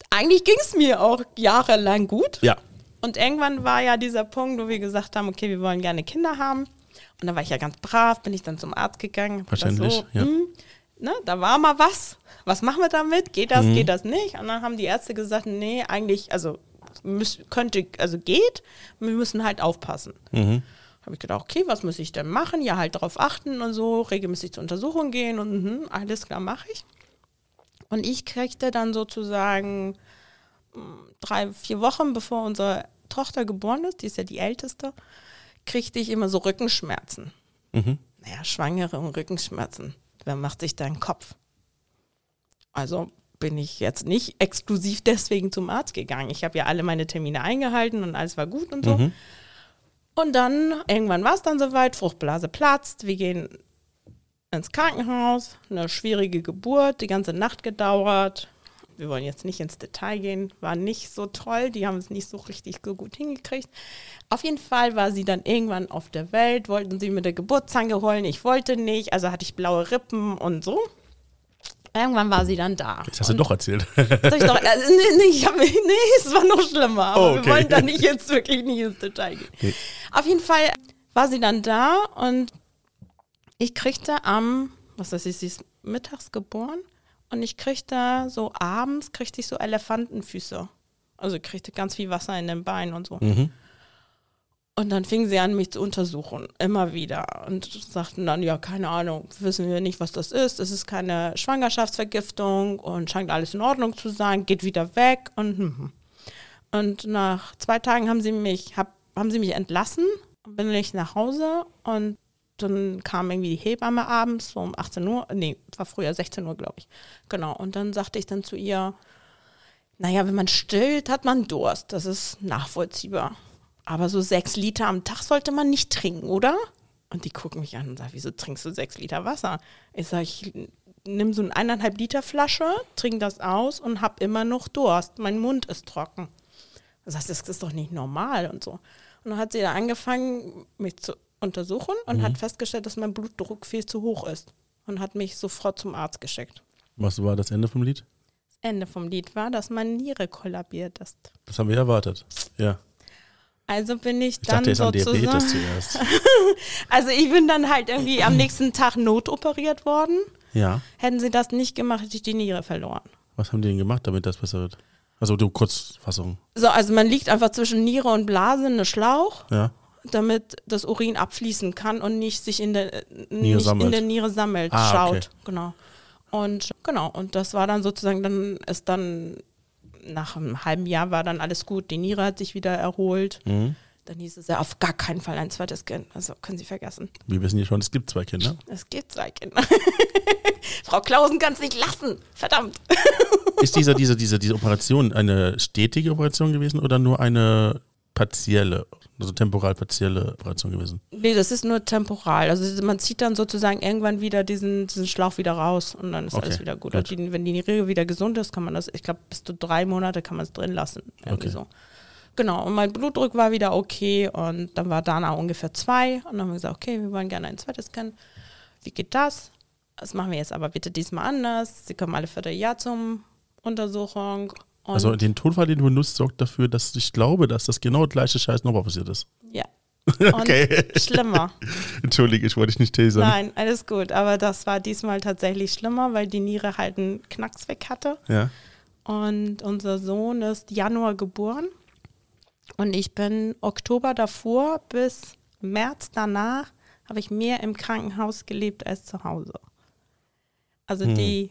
eigentlich ging es mir auch jahrelang gut. Ja. Und irgendwann war ja dieser Punkt, wo wir gesagt haben, okay, wir wollen gerne Kinder haben. Und dann war ich ja ganz brav, bin ich dann zum Arzt gegangen. Verständlich, ja. hm, ne, da war mal was. Was machen wir damit? Geht das, Mhm. geht das nicht? Und dann haben die Ärzte gesagt, nee, eigentlich, also müß, könnte, also geht, wir müssen halt aufpassen. Mhm. Habe ich gedacht, okay, was muss ich denn machen? Ja, halt darauf achten und so, regelmäßig zur Untersuchung gehen und mhm, alles klar mache ich. Und ich kriegte dann sozusagen mh, drei, vier Wochen bevor unsere Tochter geboren ist, die ist ja die älteste, kriegte ich immer so Rückenschmerzen. Mhm. Naja, Schwangere und Rückenschmerzen. Wer macht sich da einen Kopf? Also bin ich jetzt nicht exklusiv deswegen zum Arzt gegangen. Ich habe ja alle meine Termine eingehalten und alles war gut und so. Mhm. Und dann, irgendwann war es dann soweit, Fruchtblase platzt, wir gehen ins Krankenhaus, eine schwierige Geburt, die ganze Nacht gedauert. Wir wollen jetzt nicht ins Detail gehen, war nicht so toll, die haben es nicht so richtig so gut hingekriegt. Auf jeden Fall war sie dann irgendwann auf der Welt, wollten sie mir der Geburtszange holen, ich wollte nicht, also hatte ich blaue Rippen und so. irgendwann war sie dann da. Das hast du Und- doch erzählt. Das hab ich doch, äh, nee, nee, ich hab, nee, es war noch schlimmer, aber Oh, okay. wir wollen da nicht jetzt wirklich nicht ins Detail gehen. Okay. Auf jeden Fall war sie dann da und ich kriegte am, was weiß ich, sie ist mittags geboren und ich kriegte so abends, kriegte ich so Elefantenfüße. Also kriegte ganz viel Wasser in den Beinen und so. Mhm. Und dann fingen sie an, mich zu untersuchen, immer wieder. Und sagten dann, ja, keine Ahnung, wissen wir nicht, was das ist. Es ist keine Schwangerschaftsvergiftung und scheint alles in Ordnung zu sein, geht wieder weg. Und, hm, hm. und nach zwei Tagen haben sie mich, hab, haben sie mich entlassen, bin ich nach Hause und dann kam irgendwie die Hebamme abends, so um 18 Uhr, nee, war früher 16 Uhr, glaube ich. Genau. Und dann sagte ich dann zu ihr, naja, wenn man stillt, hat man Durst. Das ist nachvollziehbar. Aber so sechs Liter am Tag sollte man nicht trinken, oder? Und die gucken mich an und sagen, wieso trinkst du sechs Liter Wasser? Ich sage, ich nimm so eine eineinhalb Liter Flasche, trink das aus und hab immer noch Durst. Mein Mund ist trocken. Das heißt, das ist doch nicht normal und so. Und dann hat sie da angefangen, mich zu untersuchen und hat festgestellt, dass mein Blutdruck viel zu hoch ist. Und hat mich sofort zum Arzt geschickt. Was war das Ende vom Lied? Das Ende vom Lied war, dass meine Niere kollabiert ist. Das haben wir erwartet. Ja. Also bin ich Ich dann dachte an sozusagen. Diabetes zuerst. Also ich bin dann halt irgendwie am nächsten Tag notoperiert worden. Ja. Hätten sie das nicht gemacht, hätte ich die Niere verloren. Was haben die denn gemacht, damit das besser wird? Also du Kurzfassung. So, also man liegt einfach zwischen Niere und Blase in einem Schlauch, Ja. Damit das Urin abfließen kann und nicht sich in der, äh, Niere nicht sammelt. in der Niere sammelt, Ah, schaut. okay. Genau. Und genau, und das war dann sozusagen, dann ist dann nach einem halben Jahr war dann alles gut. Die Niere hat sich wieder erholt. Mhm. Dann hieß es ja auf gar keinen Fall ein zweites Kind. Also können Sie vergessen. Wir wissen ja schon, es gibt zwei Kinder. Es gibt zwei Kinder. Frau Klausen kann es nicht lassen. Verdammt. Ist diese, diese, diese, diese Operation eine stetige Operation gewesen oder nur eine partielle, also temporal partielle Operation gewesen? Nee, das ist nur temporal. Also man zieht dann sozusagen irgendwann wieder diesen, diesen Schlauch wieder raus und dann ist Okay, alles wieder gut. gut. Die, wenn die Niere wieder gesund ist, kann man das, ich glaube, bis zu drei Monate kann man es drin lassen. Okay. so. Genau, und mein Blutdruck war wieder okay und dann war Dana ungefähr zwei und dann haben wir gesagt, okay, wir wollen gerne ein zweites Kind. Wie geht das? Das machen wir jetzt aber bitte diesmal anders. Sie kommen alle Vierteljahr zum Untersuchung. Und Also den Tonfall, den du benutzt, sorgt dafür, dass ich glaube, dass das genau gleiche Scheiß nochmal passiert ist. ja. Und Okay. schlimmer. Entschuldige, ich wollte dich nicht tasern. Nein, alles gut. Aber das war diesmal tatsächlich schlimmer, weil die Niere halt einen Knacks weg hatte. Ja. Und unser Sohn ist Januar geboren. Und ich bin Oktober davor bis März danach habe ich mehr im Krankenhaus gelebt als zu Hause. Also Hm. die,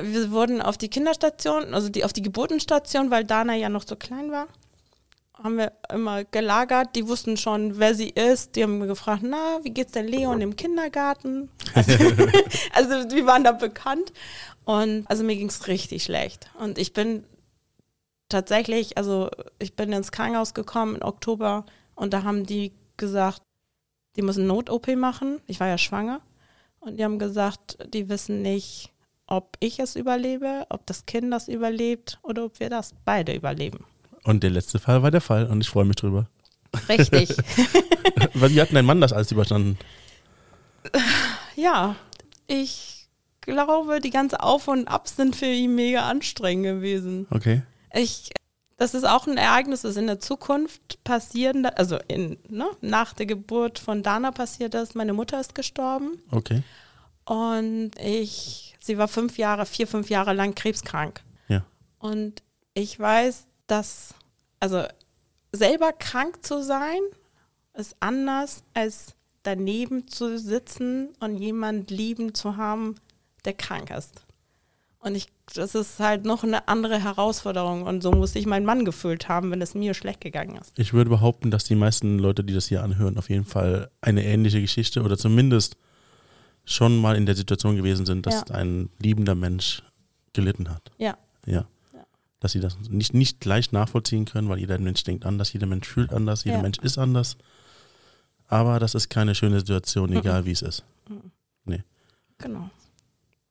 wir wurden auf die Kinderstation, also die auf die Geburtenstation, weil Dana ja noch so klein war, haben wir immer gelagert. Die wussten schon, wer sie ist. Die haben gefragt, na, wie geht's denn Leon im Kindergarten? Also, also wir waren da bekannt. Und also mir ging's richtig schlecht. Und ich bin tatsächlich, also ich bin ins Krankenhaus gekommen im Oktober und da haben die gesagt, die müssen Not-OP machen. Ich war ja schwanger. Und die haben gesagt, die wissen nicht, ob ich es überlebe, ob das Kind das überlebt oder ob wir das beide überleben. Und der letzte Fall war der Fall und ich freue mich drüber. Richtig. Weil wie hat dein Mann das alles überstanden? ja, ich glaube, die ganze Auf und Abs sind für ihn mega anstrengend gewesen. Okay. Ich, das ist auch ein Ereignis, das in der Zukunft passieren, also in, ne, nach der Geburt von Dana passiert ist. Meine Mutter ist gestorben Okay. Und ich, sie war fünf Jahre, vier, fünf Jahre lang krebskrank. Ja. Und ich weiß, dass, also selber krank zu sein, ist anders als daneben zu sitzen und jemand lieben zu haben, der krank ist. Und ich, das ist halt noch eine andere Herausforderung. Und so muss ich meinen Mann gefühlt haben, wenn es mir schlecht gegangen ist. Ich würde behaupten, dass die meisten Leute, die das hier anhören, auf jeden Fall eine ähnliche Geschichte oder zumindest schon mal in der Situation gewesen sind, dass Ja. ein liebender Mensch gelitten hat. Ja, Ja. Dass sie das nicht, nicht gleich nachvollziehen können, weil jeder Mensch denkt anders, jeder Mensch fühlt anders, jeder. Mensch ist anders. Aber das ist keine schöne Situation, Mhm. egal wie es ist. genau.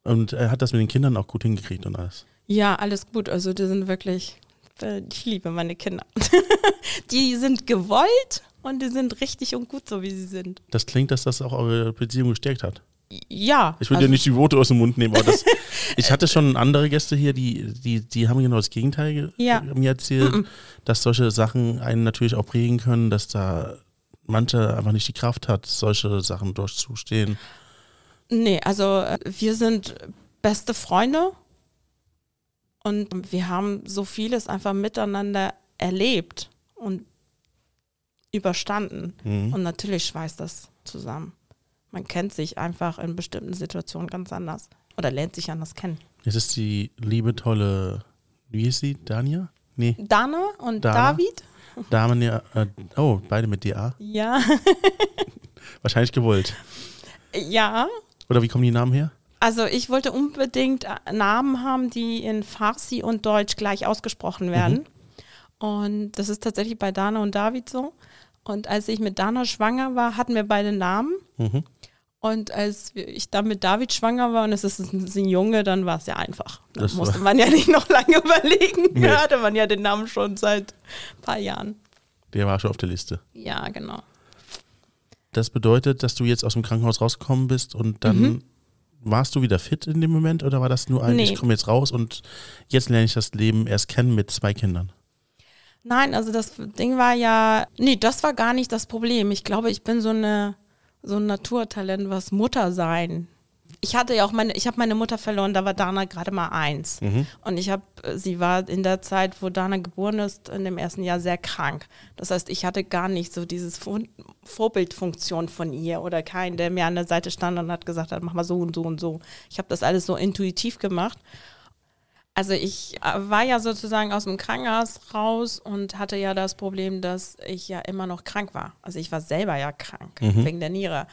Und er hat das mit den Kindern auch gut hingekriegt und alles. Ja, alles gut. Also die sind wirklich, äh, ich liebe meine Kinder. die sind gewollt und die sind richtig und gut so, wie sie sind. Das klingt, dass das auch eure Beziehung gestärkt hat. Ja. Ich will also- dir nicht die Worte aus dem Mund nehmen, aber das, ich hatte schon andere Gäste hier, die, die, die haben genau das Gegenteil ge- Ja. mir erzählt, dass solche Sachen einen natürlich auch prägen können, dass da manche einfach nicht die Kraft hat, solche Sachen durchzustehen. Nee, also äh, wir sind beste Freunde und wir haben so vieles einfach miteinander erlebt und überstanden. Mhm. Und natürlich schweißt das zusammen. Man kennt sich einfach in bestimmten Situationen ganz anders oder lernt sich anders kennen. Jetzt ist die liebe, tolle, wie hieß sie, Dania? Nee, Dana und Dana? David? Damen, ja, äh, oh, beide mit DA. Ja. Wahrscheinlich gewollt. ja. Oder wie kommen die Namen her? Also ich wollte unbedingt äh, Namen haben, die in Farsi und Deutsch gleich ausgesprochen werden. Und das ist tatsächlich bei Dana und David so. Und als ich mit Dana schwanger war, hatten wir beide Namen. Mhm. Und als ich dann mit David schwanger war und es ist ein, Junge, dann war es ja einfach. Da Das musste man ja nicht noch lange überlegen. Nee. Da hatte man ja den Namen schon seit ein paar Jahren. Der war schon auf der Liste. Ja, genau. Das bedeutet, dass du jetzt aus dem Krankenhaus rausgekommen bist und dann warst du wieder fit in dem Moment oder war das nur ein, Nee. ich komme jetzt raus und jetzt lerne ich das Leben erst kennen mit zwei Kindern? Nein, also das Ding war ja, nee, das war gar nicht das Problem. Ich glaube, ich bin so eine so ein Naturtalent, was Mutter sein. Ich hatte ja auch meine, ich habe meine Mutter verloren, da war Dana gerade mal eins. Und ich habe, sie war in der Zeit, wo Dana geboren ist, in dem ersten Jahr sehr krank. Das heißt, ich hatte gar nicht so dieses Vo- Vorbildfunktion von ihr oder keinen, der mir an der Seite stand und hat gesagt hat, mach mal so und so und so. Ich habe das alles so intuitiv gemacht. Also ich äh, war ja sozusagen aus dem Krankenhaus raus und hatte ja das Problem, dass ich ja immer noch krank war. Also ich war selber ja krank wegen der Niere.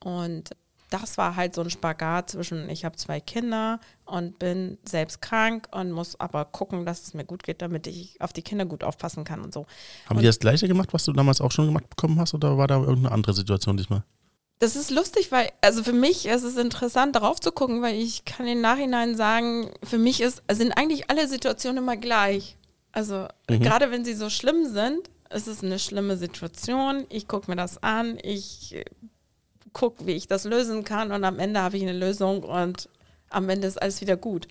Und das war halt so ein Spagat zwischen, ich habe zwei Kinder und bin selbst krank und muss aber gucken, dass es mir gut geht, damit ich auf die Kinder gut aufpassen kann und so. Haben die das gleiche gemacht, was du damals auch schon gemacht bekommen hast oder war da irgendeine andere Situation diesmal? Das ist lustig, weil, also für mich ist es interessant, darauf zu gucken, weil ich kann im Nachhinein sagen, für mich ist, sind eigentlich alle Situationen immer gleich. Also gerade wenn sie so schlimm sind, ist es eine schlimme Situation. Ich gucke mir das an, ich gucke, wie ich das lösen kann und am Ende habe ich eine Lösung und am Ende ist alles wieder gut.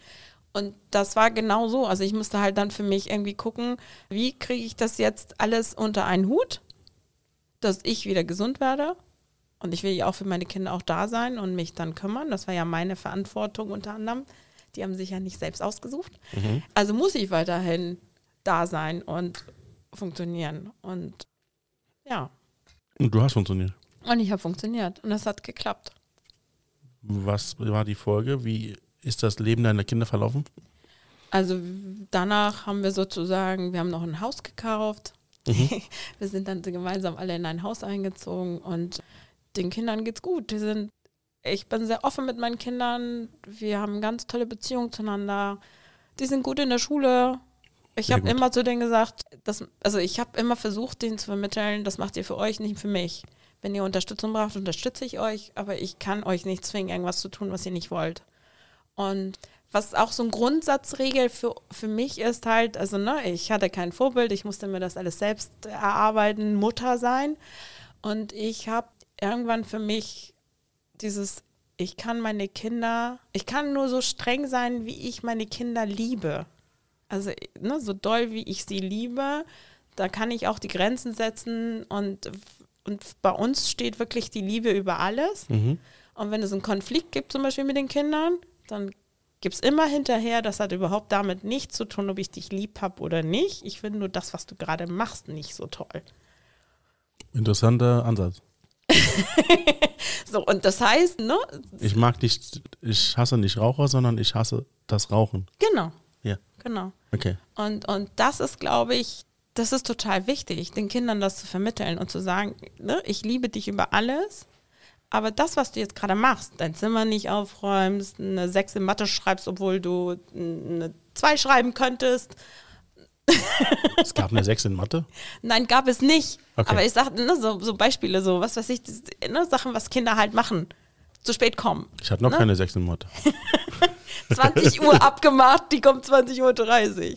Und das war genau so. Also ich musste halt dann für mich irgendwie gucken, wie kriege ich das jetzt alles unter einen Hut, dass ich wieder gesund werde. Und ich will ja auch für meine Kinder auch da sein und mich dann kümmern. Das war ja meine Verantwortung unter anderem. Die haben sich ja nicht selbst ausgesucht. Also muss ich weiterhin da sein und funktionieren. Und ja, Und du hast funktioniert. und ich habe funktioniert und es hat geklappt. Was war die Folge? Wie ist das Leben deiner Kinder verlaufen? Also danach haben wir sozusagen, wir haben noch ein Haus gekauft. wir sind dann gemeinsam alle in ein Haus eingezogen und den Kindern geht's gut. Die sind, ich bin sehr offen mit meinen Kindern. Wir haben ganz tolle Beziehungen zueinander. Die sind gut in der Schule. Ich habe immer zu denen gesagt, dass, also ich habe immer versucht, denen zu vermitteln, das macht ihr für euch, nicht für mich. Wenn ihr Unterstützung braucht, unterstütze ich euch, aber ich kann euch nicht zwingen, irgendwas zu tun, was ihr nicht wollt. Und was auch so ein Grundsatzregel für, für mich ist halt, also ne, ich hatte kein Vorbild, ich musste mir das alles selbst erarbeiten, Mutter sein. Und ich habe irgendwann für mich dieses, ich kann meine Kinder, ich kann nur so streng sein, wie ich meine Kinder liebe. Also ne, so doll, wie ich sie liebe, da kann ich auch die Grenzen setzen und, und bei uns steht wirklich die Liebe über alles. Mhm. Und wenn es einen Konflikt gibt, zum Beispiel mit den Kindern, dann gibt es immer hinterher, das hat überhaupt damit nichts zu tun, ob ich dich lieb habe oder nicht. Ich finde nur das, was du gerade machst, nicht so toll. Interessanter Ansatz. So, und das heißt, ne? Ich mag nicht, ich hasse nicht Raucher, sondern ich hasse das Rauchen. Genau, Ja, genau. okay. Und, und das ist, glaube ich, das ist total wichtig, den Kindern das zu vermitteln und zu sagen, ne, ich liebe dich über alles, aber das, was du jetzt gerade machst, dein Zimmer nicht aufräumst, eine 6 in Mathe schreibst, obwohl du eine 2 schreiben könntest, Es gab eine 6 in Mathe. Nein, gab es nicht. Okay. Aber ich sag, ne, so, so Beispiele, so was weiß ich, ne, Sachen, was Kinder halt machen. Zu spät kommen. Ich hatte noch Ne? keine 6 in Mathe. 20 Uhr abgemacht, die kommt 20.30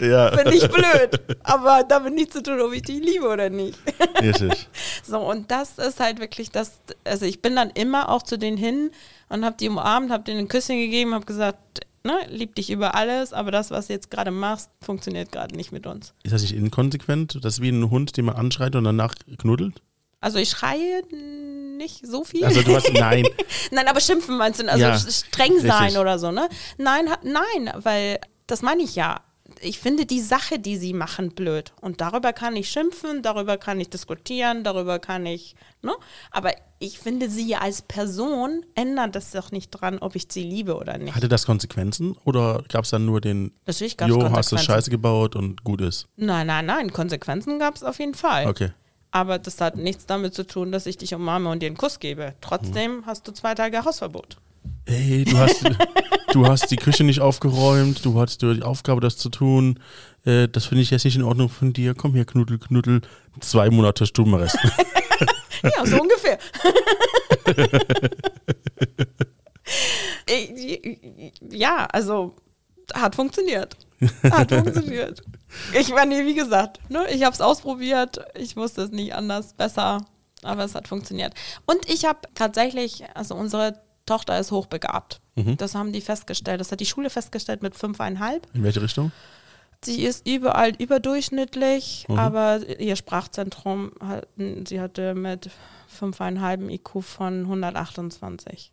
Uhr. Ja. Finde ich blöd. Aber damit nichts zu tun, ob ich die liebe oder nicht. Richtig. So, und das ist halt wirklich das, also ich bin dann immer auch zu denen hin und habe die umarmt, habe denen ein Küsschen gegeben, habe gesagt, ne, lieb dich über alles, aber das, was du jetzt gerade machst, funktioniert gerade nicht mit uns. Ist das nicht inkonsequent? Das ist wie ein Hund, den man anschreit und danach knuddelt? Also ich schreie nicht so viel. Also du hast, nein. nein, aber schimpfen meinst du, also Ja, streng sein richtig. oder so, ne? Nein, nein, weil das meine ich ja. Ich finde die Sache, die sie machen, blöd. Und darüber kann ich schimpfen, darüber kann ich diskutieren, darüber kann ich, ne? Aber ich finde sie als Person ändert das doch nicht dran, ob ich sie liebe oder nicht. Hatte das Konsequenzen oder gab es dann nur den, Natürlich gab es jo, hast du. Scheiße gebaut und gut ist? Nein, nein, nein, Konsequenzen gab es auf jeden Fall. Okay. Aber das hat nichts damit zu tun, dass ich dich umarme und dir einen Kuss gebe. Trotzdem Mhm. hast du zwei Tage Hausverbot. Ey, du hast, du hast die Küche nicht aufgeräumt, du hattest die Aufgabe, das zu tun. Äh, das finde ich jetzt nicht in Ordnung von dir. Komm her, Knuddel, Knuddel. Zwei Monate Stubenrest. Ja, so ungefähr. Ja, also hat funktioniert. Hat funktioniert. Ich meine, wie gesagt, ne, ich habe es ausprobiert. Ich wusste es nicht anders, besser, aber es hat funktioniert. Und ich habe tatsächlich, also unsere Tochter ist hochbegabt. Das haben die festgestellt. Das hat die Schule festgestellt mit fünfeinhalb. In welche Richtung? Sie ist überall überdurchschnittlich, aber ihr Sprachzentrum, hat, sie hatte mit fünfeinhalb IQ von 128.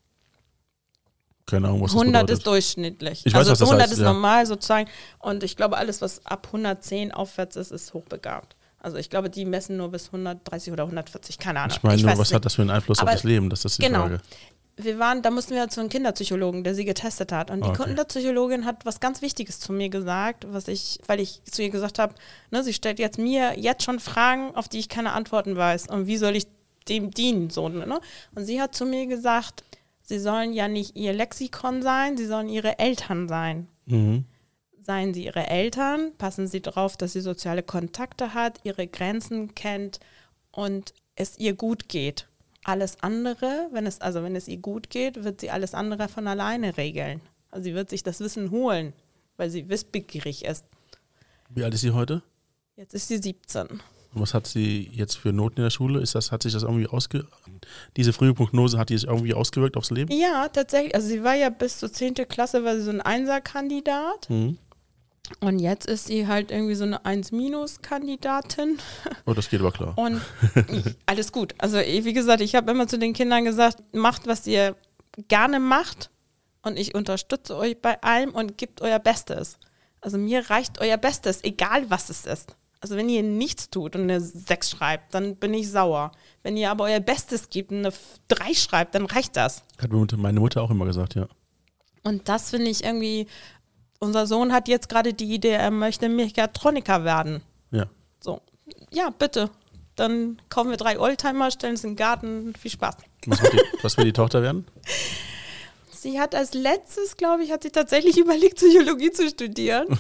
Keine Ahnung, was das 100 bedeutet. ist durchschnittlich. Ich weiß, also was das 100 heißt, ist ja. normal sozusagen. Und ich glaube, alles, was ab 110 aufwärts ist, ist hochbegabt. Also ich glaube, die messen nur bis 130 oder 140, keine Ahnung. Ich meine nur, weiß was nicht. hat das für einen Einfluss Aber- auf das Leben? Das ist die Genau. Frage. Wir waren, da mussten wir zu einem Kinderpsychologen, der sie getestet hat. Und die Okay. Kinderpsychologin hat was ganz Wichtiges zu mir gesagt, was ich, weil ich zu ihr gesagt habe, ne, sie stellt jetzt mir jetzt schon Fragen, auf die ich keine Antworten weiß. Und wie soll ich dem dienen? So, ne? Und sie hat zu mir gesagt, sie sollen ja nicht ihr Lexikon sein, sie sollen ihre Eltern sein. Mhm. Seien sie ihre Eltern, passen sie darauf, dass sie soziale Kontakte hat, ihre Grenzen kennt und es ihr gut geht. Alles andere, wenn es, also wenn es ihr gut geht, wird sie alles andere von alleine regeln. Also sie wird sich das Wissen holen, weil sie wissbegierig ist. Wie alt ist sie heute? Jetzt ist sie 17. Und was hat sie jetzt für Noten in der Schule? Ist das, hat sich das irgendwie ausge... Diese frühe Prognose, hat die sich irgendwie ausgewirkt aufs Leben? Ja, tatsächlich. Also sie war ja bis zur 10. Klasse, war sie so ein Einser-Kandidat. Mhm. Und jetzt ist sie halt irgendwie so eine 1-Kandidatin. Oh, das geht aber klar. Und alles gut. Also wie gesagt, ich habe immer zu den Kindern gesagt, macht, was ihr gerne macht und ich unterstütze euch bei allem und gebt euer Bestes. Also mir reicht euer Bestes, egal was es ist. Also wenn ihr nichts tut und eine 6 schreibt, dann bin ich sauer. Wenn ihr aber euer Bestes gibt und eine 3 schreibt, dann reicht das. Hat meine Mutter auch immer gesagt, ja. Und das finde ich irgendwie, unser Sohn hat jetzt gerade die Idee, er möchte Mechatroniker werden. Ja. So, ja, bitte. Dann kaufen wir drei Oldtimer, stellen es in den Garten. Viel Spaß. Was will die, was will die Tochter werden? Sie hat als letztes, glaube ich, hat sie tatsächlich überlegt, Psychologie zu studieren.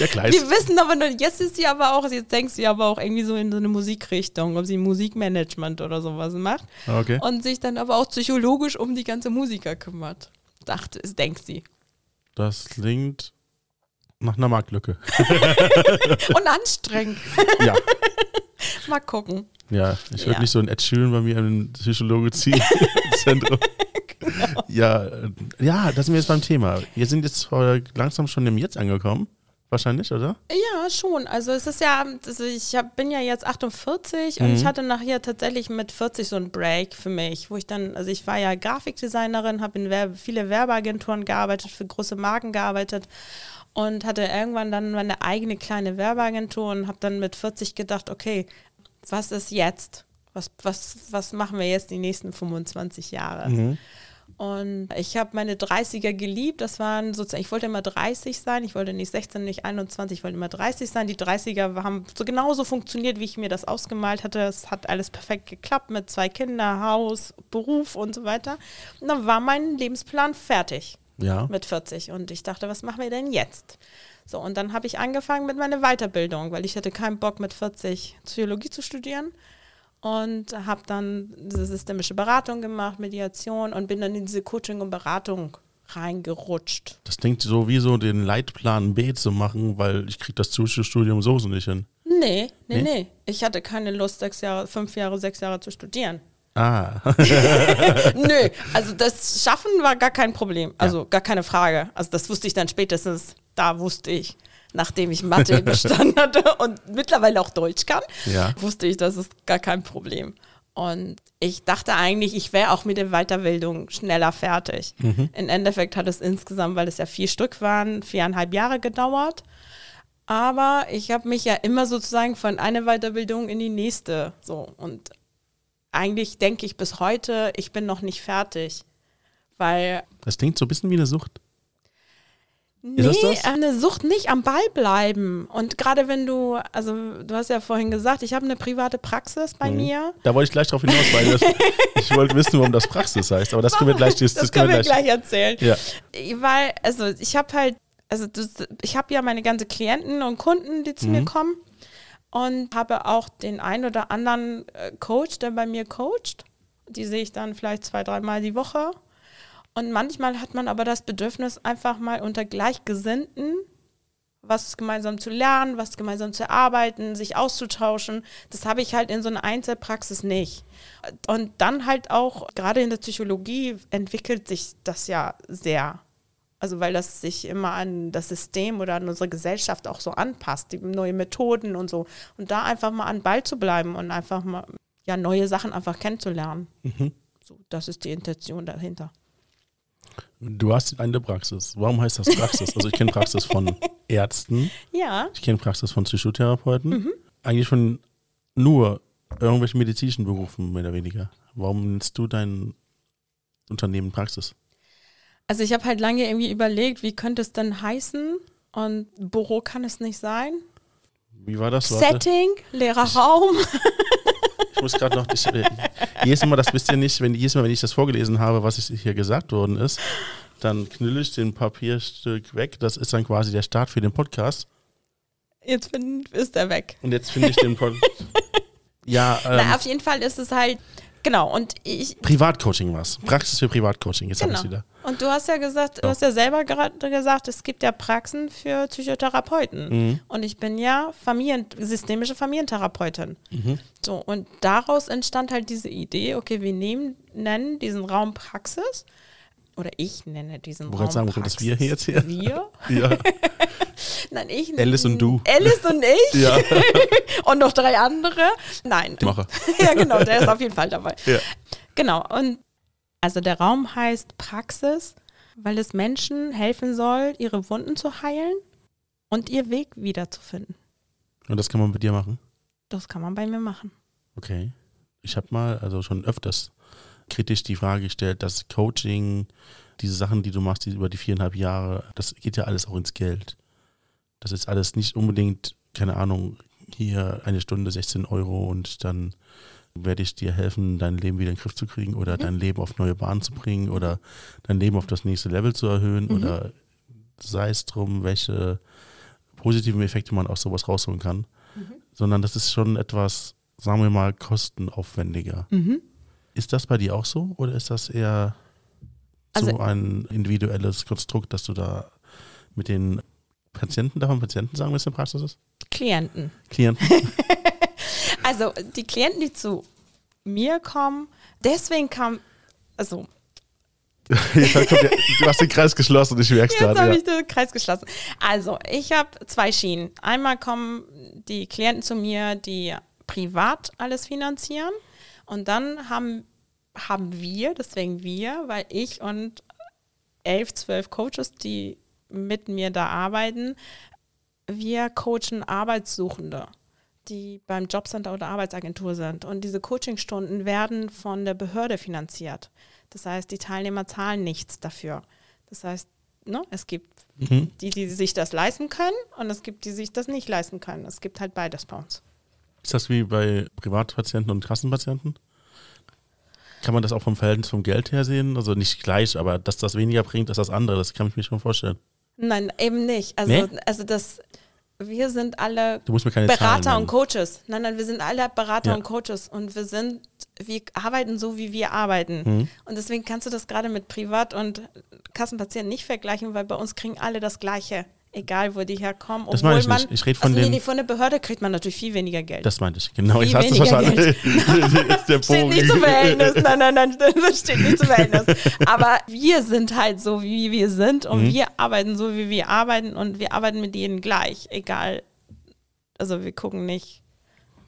Der Kleist. Wir wissen aber noch, jetzt ist sie aber auch, jetzt denkt sie aber auch irgendwie so in so eine Musikrichtung, ob sie Musikmanagement oder sowas macht. Okay. Und sich dann aber auch psychologisch um die ganze Musiker kümmert. Dachte es, denkt sie. Das klingt nach einer Marktlücke. Und anstrengend. ja. Mal gucken. Ja, ich würde Ja. nicht so ein Ed Sheeran bei mir im Psychologie-Zentrum. Genau. Ja, äh, ja, da sind wir jetzt beim Thema. Wir sind jetzt langsam schon im Jetzt angekommen. Wahrscheinlich, oder? Ja, schon. Also es ist ja, also ich hab, bin ja jetzt 48 und ich hatte nachher tatsächlich mit 40 so einen Break für mich, wo ich dann, also ich war ja Grafikdesignerin, habe in Werbe, viele Werbeagenturen gearbeitet, für große Marken gearbeitet und hatte irgendwann dann meine eigene kleine Werbeagentur und habe dann mit 40 gedacht, okay, was ist jetzt? Was, was, was machen wir jetzt die nächsten 25 Jahre? Und ich habe meine 30er geliebt. Das waren sozusagen, ich wollte immer 30 sein. Ich wollte nicht 16, nicht 21, ich wollte immer 30 sein. Die 30er haben so genauso funktioniert, wie ich mir das ausgemalt hatte. Es hat alles perfekt geklappt mit zwei Kindern, Haus, Beruf und so weiter. Und dann war mein Lebensplan fertig Ja. mit 40. Und ich dachte, was machen wir denn jetzt? So, und dann habe ich angefangen mit meiner Weiterbildung, weil ich hatte keinen Bock mit 40 Psychologie zu studieren. Und habe dann diese systemische Beratung gemacht, Mediation und bin dann in diese Coaching und Beratung reingerutscht. Das klingt so wie so den Leitplan B zu machen, weil ich kriege das Zuschauerstudium sowieso nicht hin. Nee, nee, Nee? nee. Ich hatte keine Lust, sechs Jahre, fünf Jahre, sechs Jahre zu studieren. Ah. Nö, also das Schaffen war gar kein Problem. Also gar keine Frage. Also das wusste ich dann spätestens, da wusste ich, nachdem ich Mathe bestanden hatte und mittlerweile auch Deutsch kann, Ja. wusste ich, das ist gar kein Problem. Und ich dachte eigentlich, ich wäre auch mit der Weiterbildung schneller fertig. Im Endeffekt hat es insgesamt, weil es ja vier Stück waren, viereinhalb Jahre gedauert. Aber ich habe mich ja immer sozusagen von einer Weiterbildung in die nächste so und eigentlich denke ich bis heute, ich bin noch nicht fertig. Weil, Das klingt so ein bisschen wie eine Sucht. Nee, das das? eine Sucht nicht am Ball bleiben. Und gerade wenn du, also du hast ja vorhin gesagt, ich habe eine private Praxis bei mir. Da wollte ich gleich drauf hinaus, weil das, ich wollte wissen, warum das Praxis heißt. Aber das können wir gleich, das, Das, können wir gleich erzählen. Ja. Weil, also ich habe halt, also das, ich habe ja meine ganzen Klienten und Kunden, die zu mir kommen. Und habe auch den einen oder anderen äh, Coach, der bei mir coacht. Die sehe ich dann vielleicht zwei, dreimal die Woche. Und manchmal hat man aber das Bedürfnis, einfach mal unter Gleichgesinnten was gemeinsam zu lernen, was gemeinsam zu erarbeiten, sich auszutauschen. Das habe ich halt in so einer Einzelpraxis nicht. Und dann halt auch, gerade in der Psychologie entwickelt sich das ja sehr. Also weil das sich immer an das System oder an unsere Gesellschaft auch so anpasst, die neue Methoden und so. Und da einfach mal an Ball zu bleiben und einfach mal ja neue Sachen einfach kennenzulernen. So, das ist die Intention dahinter. Du hast eine Praxis. Warum heißt das Praxis? Also ich kenne Praxis von Ärzten, Ja, ich kenne Praxis von Psychotherapeuten. Mhm. Eigentlich von nur irgendwelchen medizinischen Berufen, mehr oder weniger. Warum nennst du dein Unternehmen Praxis? also ich habe halt lange irgendwie überlegt, wie könnte es denn heißen? Und Büro kann es nicht sein. Wie war das? Warte. Setting, leerer Raum. Ich muss gerade noch. Ich, äh, jedes Mal, das wisst ihr nicht, wenn jedes Mal, wenn ich das vorgelesen habe, was hier gesagt worden ist, dann knülle ich den Papierstück weg. Das ist dann quasi der Start für den Podcast. Jetzt bin, ist er weg. Und jetzt finde ich den Podcast. ja, ähm, Na, auf jeden Fall ist es halt, genau, und ich, Privatcoaching was. Praxis für Privatcoaching. Jetzt habe ich genau. wieder. Und du hast ja gesagt, du hast ja selber gerade gesagt, es gibt ja Praxen für Psychotherapeuten. Mhm. Und ich bin ja Familien, systemische Familientherapeutin. Mhm. So, und daraus entstand halt diese Idee, okay, wir nehmen, nennen diesen Raum Praxis. Oder ich nenne diesen Wo Raum sagen, wo das Wir hier jetzt her? Wir? Ja. Nein, ich. Alice und du. Alice und ich. ja. Und noch drei andere. Nein. Mache. ja, genau, der ist auf jeden Fall dabei. Ja. Genau, und also der Raum heißt Praxis, weil es Menschen helfen soll, ihre Wunden zu heilen und ihr Weg wiederzufinden. Und das kann man mit dir machen? Das kann man bei mir machen. Okay. Ich habe mal, also schon öfters kritisch die Frage gestellt, dass Coaching, diese Sachen, die du machst, die über die viereinhalb Jahre, das geht ja alles auch ins Geld. Das ist alles nicht unbedingt, keine Ahnung, hier eine Stunde 16 Euro und dann werde ich dir helfen, dein Leben wieder in den Griff zu kriegen oder dein Leben auf neue Bahnen zu bringen oder dein Leben auf das nächste Level zu erhöhen oder sei es drum, welche positiven Effekte man aus sowas rausholen kann, sondern das ist schon etwas, sagen wir mal, kostenaufwendiger. Mhm. Ist das bei dir auch so oder ist das eher so Also- ein individuelles Konstrukt, dass du da mit den Patienten, darf man Patienten sagen, was in der Praxis ist? Klienten. Klienten? Also die Klienten, die zu mir kommen, deswegen kam, also der, du hast den Kreis geschlossen, ich merke es Jetzt habe gerade. ich den Kreis geschlossen. Also, ich habe zwei Schienen. Einmal kommen die Klienten zu mir, die privat alles finanzieren. Und dann haben, haben wir, deswegen wir, weil ich und elf, zwölf Coaches, die mit mir da arbeiten, wir coachen Arbeitssuchende, die beim Jobcenter oder Arbeitsagentur sind. Und diese Coachingstunden werden von der Behörde finanziert. Das heißt, die Teilnehmer zahlen nichts dafür. Das heißt, ne, es gibt Mhm. die, die sich das leisten können und es gibt die, die sich das nicht leisten können. Es gibt halt beides bei uns. Ist das wie bei Privatpatienten und Kassenpatienten? Kann man das auch vom Verhältnis vom Geld her sehen? Also nicht gleich, aber dass das weniger bringt als das andere, das kann ich mir schon vorstellen. Nein, eben nicht. Also, Nee? also das, wir sind alle Du musst mir keine Berater und. Coaches. Nein, nein, wir sind alle Berater Ja. und Coaches und wir sind, wir arbeiten so, wie wir arbeiten. Mhm. Und deswegen kannst du das gerade mit Privat- und Kassenpatienten nicht vergleichen, weil bei uns kriegen alle das Gleiche egal wo die herkommen. Das meine ich nicht. Ich rede von also nee, von der Behörde kriegt man natürlich viel weniger Geld. Das meinte ich, genau. Viel hast du weniger verstanden. Jetzt der steht nicht zum Verhältnis. Nein, nein, nein, das steht nicht zum Verhältnis. Aber wir sind halt so, wie wir sind und Mhm. wir arbeiten so, wie wir arbeiten und wir arbeiten mit jedem gleich, egal. Also wir gucken nicht,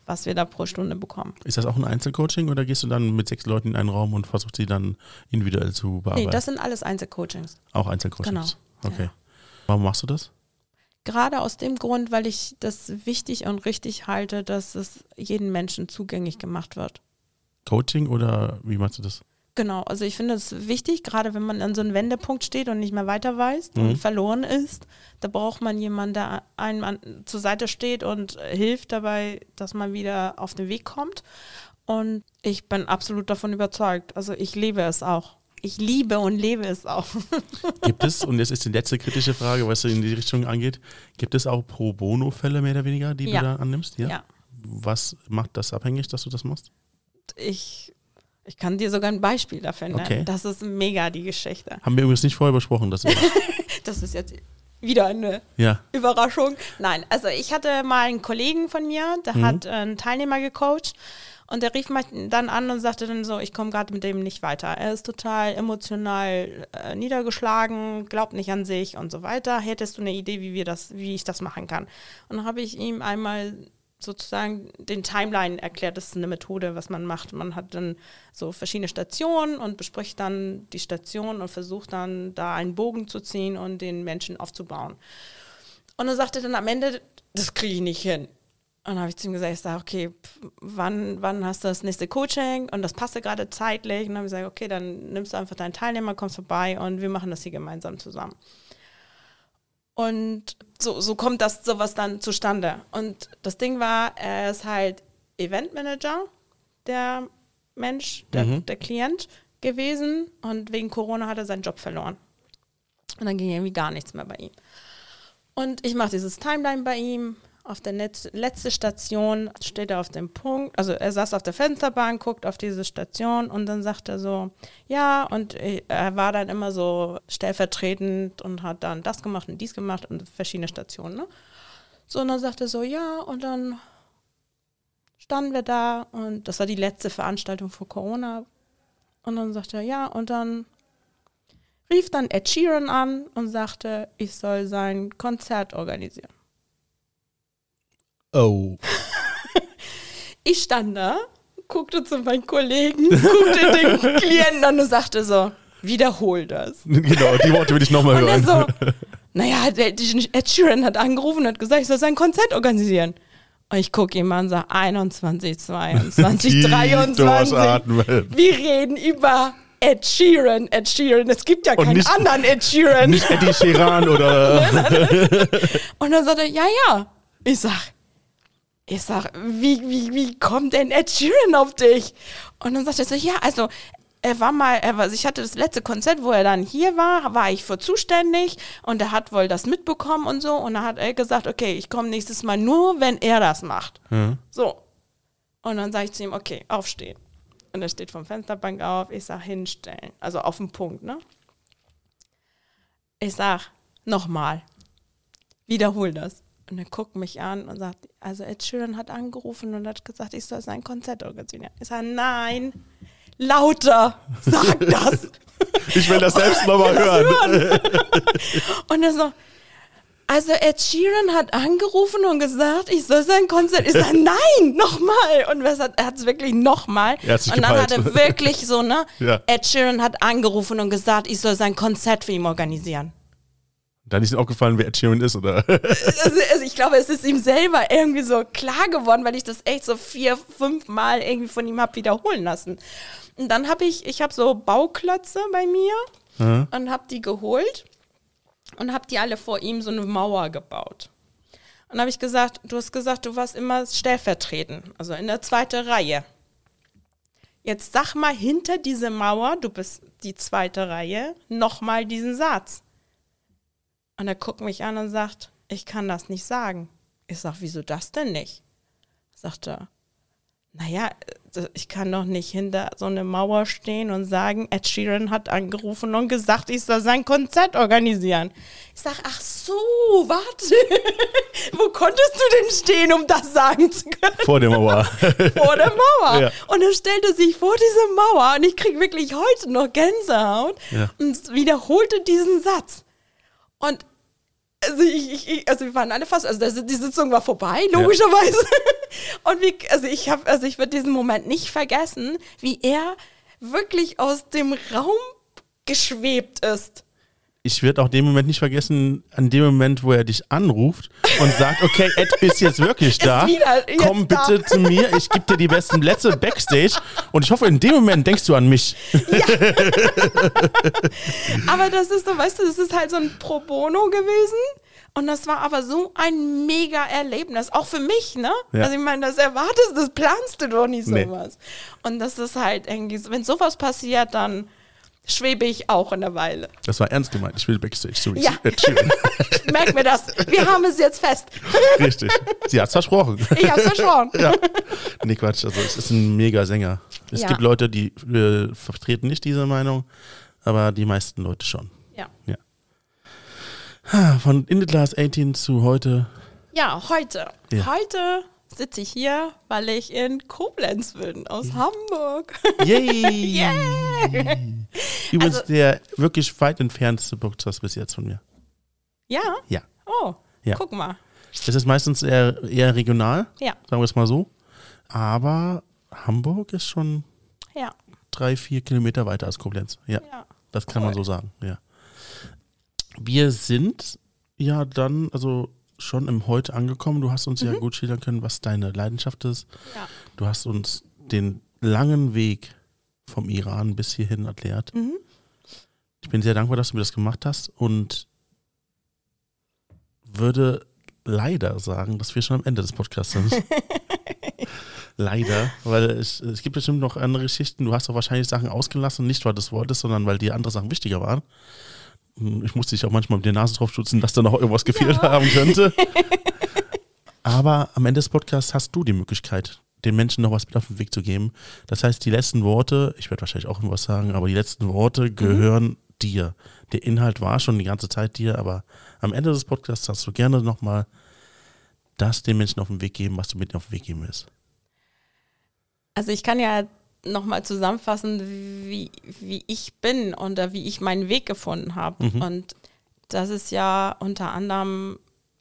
was wir da pro Stunde bekommen. Ist das auch ein Einzelcoaching oder gehst du dann mit sechs Leuten in einen Raum und versuchst sie dann individuell zu bearbeiten? Nee, das sind alles Einzelcoachings. auch Einzelcoachings. Genau. Okay. Ja. Warum machst du das? Gerade aus dem Grund, weil ich das wichtig und richtig halte, dass es jedem Menschen zugänglich gemacht wird. Coaching oder wie machst du das? Genau, also ich finde es wichtig, gerade wenn man an so einem Wendepunkt steht und nicht mehr weiter weiß Mhm. und verloren ist, da braucht man jemanden, der einem an, zur Seite steht und hilft dabei, dass man wieder auf den Weg kommt. Und ich bin absolut davon überzeugt. Also ich lebe es auch. Ich liebe und lebe es auch. Gibt es, und jetzt ist die letzte kritische Frage, was in die Richtung angeht, gibt es auch Pro Bono-Fälle mehr oder weniger, die Ja. du da annimmst? ja. Was macht das abhängig, dass du das machst? Ich, ich kann dir sogar ein Beispiel dafür nennen. Okay. Das ist mega die Geschichte. Haben wir übrigens nicht vorher besprochen. Das Das ist jetzt wieder eine ja. Überraschung. Nein, also ich hatte mal einen Kollegen von mir, der Mhm. hat äh, einen Teilnehmer gecoacht und der rief mich dann an und sagte dann so, ich komme gerade mit dem nicht weiter. Er ist total emotional äh, niedergeschlagen, glaubt nicht an sich und so weiter. Hättest du eine Idee, wie wir das, wie ich das machen kann? Und dann habe ich ihm einmal sozusagen den Timeline erklärt. Das ist eine Methode, was man macht. Man hat dann so verschiedene Stationen und bespricht dann die Station und versucht dann da einen Bogen zu ziehen und den Menschen aufzubauen. Und er sagte dann am Ende, das kriege ich nicht hin. Und dann habe ich zu ihm gesagt, ich sage, okay, pf, wann, wann hast du das nächste Coaching? Und das passte gerade zeitlich. Und dann habe ich gesagt, okay, dann nimmst du einfach deinen Teilnehmer, kommst vorbei und wir machen das hier gemeinsam zusammen. Und so, so kommt das sowas dann zustande. Und das Ding war, er ist halt Eventmanager, der Mensch, der, Mhm. der Klient gewesen. Und wegen Corona hat er seinen Job verloren. Und dann ging irgendwie gar nichts mehr bei ihm. Und ich mache dieses Timeline bei ihm. Auf der Netz letzte Station steht er auf dem Punkt, also er saß auf der Fensterbank, guckt auf diese Station und dann sagt er so, ja, und er war dann immer so stellvertretend und hat dann das gemacht und dies gemacht und verschiedene Stationen. Ne? So, und dann sagt er so, ja, und dann standen wir da und das war die letzte Veranstaltung vor Corona. Und dann sagt er, ja, und dann rief dann Ed Sheeran an und sagte, ich soll sein Konzert organisieren. Oh. Ich stand da, guckte zu meinen Kollegen, guckte den Klienten an und sagte so, wiederhol das. genau, die Worte will ich nochmal hören. so, naja, der, Ed Sheeran hat angerufen und hat gesagt, ich soll sein Konzert organisieren. Und ich gucke ihn an und sage, 21, 22, Tief 23. durchatmen. Wir reden über Ed Sheeran, Ed Sheeran. Es gibt ja Und keinen nicht- anderen Ed Sheeran. Nicht Eddie Sheeran oder. Und dann sagt er, ja, ja. Ich sag, ich sag, wie, wie, wie kommt denn Ed Sheeran auf dich? Und dann sagt er so, ja, also er war mal, er war, ich hatte das letzte Konzert, wo er dann hier war, war ich für zuständig und er hat wohl das mitbekommen und so. Und dann hat er gesagt, okay, ich komme nächstes Mal nur, wenn er das macht. Ja. So. Und dann sage ich zu ihm, okay, aufstehen. Und er steht vom Fensterbank auf. Ich sag hinstellen. Also auf den Punkt, ne? Ich sag, nochmal. Wiederhol das. Und er guckt mich an und sagt, also Ed Sheeran hat angerufen und hat gesagt, ich soll sein Konzert organisieren. Ich sage, nein, lauter, sag das. Ich will das selbst nochmal hören. Und er so, also Ed Sheeran hat angerufen und gesagt, ich soll sein Konzert. Ich sage, nein, nochmal. Und er hat- er hat es wirklich nochmal. Hat Und dann hat gepeilt. er wirklich so, ne? Ja. Ed Sheeran hat angerufen und gesagt, ich soll sein Konzert für ihn organisieren. Ist Ihnen aufgefallen, wer Ed Sheeran ist, oder? Also, also ich glaube, es ist ihm selber irgendwie so klar geworden, weil ich das echt so vier, fünf Mal irgendwie von ihm habe wiederholen lassen. Und dann habe ich, ich habe so Bauklötze bei mir Mhm. und habe die geholt und habe die alle vor ihm so eine Mauer gebaut. Und habe ich gesagt, du hast gesagt, du warst immer stellvertretend, also in der zweiten Reihe. Jetzt sag mal hinter diese Mauer, du bist die zweite Reihe, nochmal diesen Satz. Und er guckt mich an und sagt, ich kann das nicht sagen. Ich sag, wieso das denn nicht? Sagt er, naja, ich kann doch nicht hinter so eine Mauer stehen und sagen, Ed Sheeran hat angerufen und gesagt, ich soll sein Konzert organisieren. Ich sage, ach so, warte. Wo konntest du denn stehen, um das sagen zu können? Vor der Mauer. vor der Mauer. Ja. Und er stellte sich vor diese Mauer und ich kriege wirklich heute noch Gänsehaut Ja. und wiederholte diesen Satz. Und also, ich, ich, ich, also wir waren alle fast, also die Sitzung war vorbei, logischerweise. Und wie, also ich habe, also ich würde diesen Moment nicht vergessen, wie er wirklich aus dem Raum geschwebt ist. Ich werde auch den Moment nicht vergessen, an dem Moment, wo er dich anruft und sagt, okay, Ed ist jetzt wirklich da. wieder jetzt Komm da." bitte zu mir, ich gebe dir die besten Plätze backstage. Und ich hoffe, in dem Moment denkst du an mich. Aber das ist so, weißt du, das ist halt so ein Pro Bono gewesen. Und das war aber so ein mega Erlebnis, auch für mich, ne? Ja. Also ich meine, das erwartest, das planst du doch nicht Nee. sowas. Und das ist halt irgendwie, so- wenn sowas passiert, dann schwebe ich auch in der Weile. Das war ernst gemeint. Ich will backstage zu Ja. Merk mir das. Wir haben es jetzt fest. Richtig. Sie hat versprochen. Ich hab's versprochen. Ja. Nee, Quatsch. Also, es ist ein mega Sänger. Es Ja. gibt Leute, die äh, vertreten nicht diese Meinung, aber die meisten Leute schon. Ja. Ja. Ha, Von In the Class 18 zu heute. Ja, heute. Ja. Heute sitze ich hier, weil ich in Koblenz bin, aus Hamburg. Yay! Übrigens Also- der wirklich weit entfernteste Podcast bis jetzt von mir. ja? Ja. Oh, Ja. guck mal. Es ist meistens eher, eher regional, Ja, sagen wir es mal so. Aber Hamburg ist schon ja, drei, vier Kilometer weiter als Koblenz. Ja, ja. das kann man Cool. so sagen. Ja. Wir sind ja dann also schon im Heute angekommen. Du hast uns ja gut schildern können, was deine Leidenschaft ist. Mhm. Ja. Du hast uns den langen Weg vom Iran bis hierhin erklärt. Mhm. Ich bin sehr dankbar, dass du mir das gemacht hast und würde leider sagen, dass wir schon am Ende des Podcasts sind. leider, weil es, es gibt bestimmt noch andere Geschichten. Du hast auch wahrscheinlich Sachen ausgelassen, nicht weil du es wolltest, sondern weil dir andere Sachen wichtiger waren. Hm, Ich musste dich auch manchmal mit der Nase drauf stutzen, dass da noch irgendwas gefehlt haben könnte. Aber am Ende des Podcasts hast du die Möglichkeit, den Menschen noch was mit auf den Weg zu geben. Das heißt, die letzten Worte, ich werde wahrscheinlich auch irgendwas sagen, aber die letzten Worte gehören dir. Der Inhalt war schon die ganze Zeit dir, aber am Ende des Podcasts hast du gerne nochmal das den Menschen auf den Weg geben, was du mit auf den Weg geben willst. Also ich kann ja nochmal zusammenfassen, wie, wie ich bin und wie ich meinen Weg gefunden habe. Und das ist ja unter anderem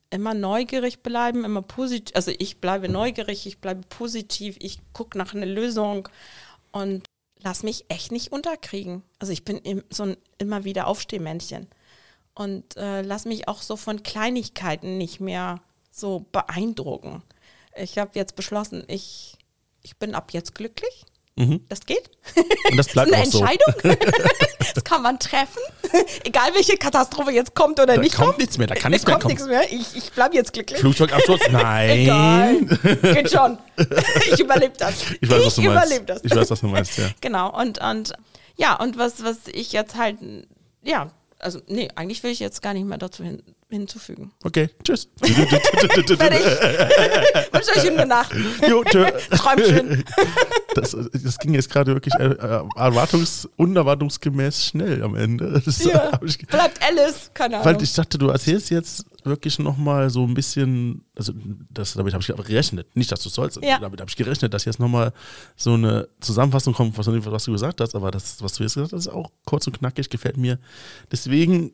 immer neugierig bleiben, immer positiv. Also ich bleibe neugierig, ich bleibe positiv, ich gucke nach einer Lösung und lass mich echt nicht unterkriegen. Also ich bin so ein immer wieder Aufstehmännchen und äh, lass mich auch so von Kleinigkeiten nicht mehr so beeindrucken. Ich habe jetzt beschlossen, ich, ich bin ab jetzt glücklich. Mhm. Das geht. Und das Das bleibt ist eine auch so. Entscheidung. das kann man treffen. Egal welche Katastrophe jetzt kommt oder Da nicht kommt kommt. nichts mehr, da kann nichts mehr kommt kommen. nichts mehr. Ich, ich bleibe jetzt glücklich. Flugzeugabsturz? Nein. Egal. Geht schon. Ich überlebe das. Ich weiß, was du meinst. überlebe das. Ich weiß, was du meinst, ja. Genau. Und, und ja, und was, was ich jetzt halt, ja, also nee, eigentlich will ich jetzt gar nicht mehr dazu hin, hinzufügen. Okay, tschüss. Fertig. Wünsche euch eine gute Nacht. jo, tschö. Träumt schön. Das, das ging jetzt gerade wirklich äh, äh, erwartungs-, unerwartungsgemäß schnell am Ende. Das Ja. ich, Bleibt Alice. Keine weil Ahnung. ich dachte, du erzählst jetzt wirklich nochmal so ein bisschen, also das, damit habe ich gerechnet, nicht, dass du sollst, Ja. damit habe ich gerechnet, dass jetzt nochmal so eine Zusammenfassung kommt, was, was du gesagt hast, aber das, was du jetzt gesagt hast, ist auch kurz und knackig, gefällt mir. Deswegen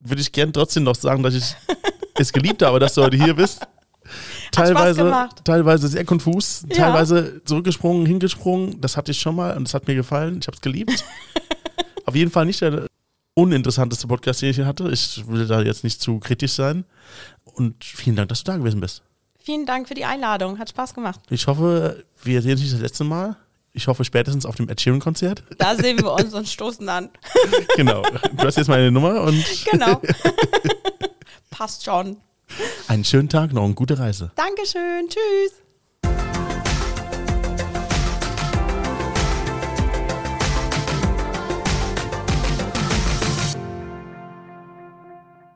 würde ich gern trotzdem noch sagen, dass ich es geliebt habe, dass du heute hier bist. Teilweise, teilweise sehr konfus, Ja. teilweise zurückgesprungen, hingesprungen. Das hatte ich schon mal und das hat mir gefallen. Ich habe es geliebt. Auf jeden Fall nicht der uninteressanteste Podcast, den ich hier hatte. Ich will da jetzt nicht zu kritisch sein. Und vielen Dank, dass du da gewesen bist. Vielen Dank für die Einladung. Hat Spaß gemacht. Ich hoffe, wir sehen uns nicht das letzte Mal. Ich hoffe spätestens auf dem Ed Sheeran-Konzert. Da sehen wir uns und stoßen an. genau. Du hast jetzt meine Nummer und Genau. Passt schon. einen schönen Tag noch und gute Reise. Dankeschön. Tschüss.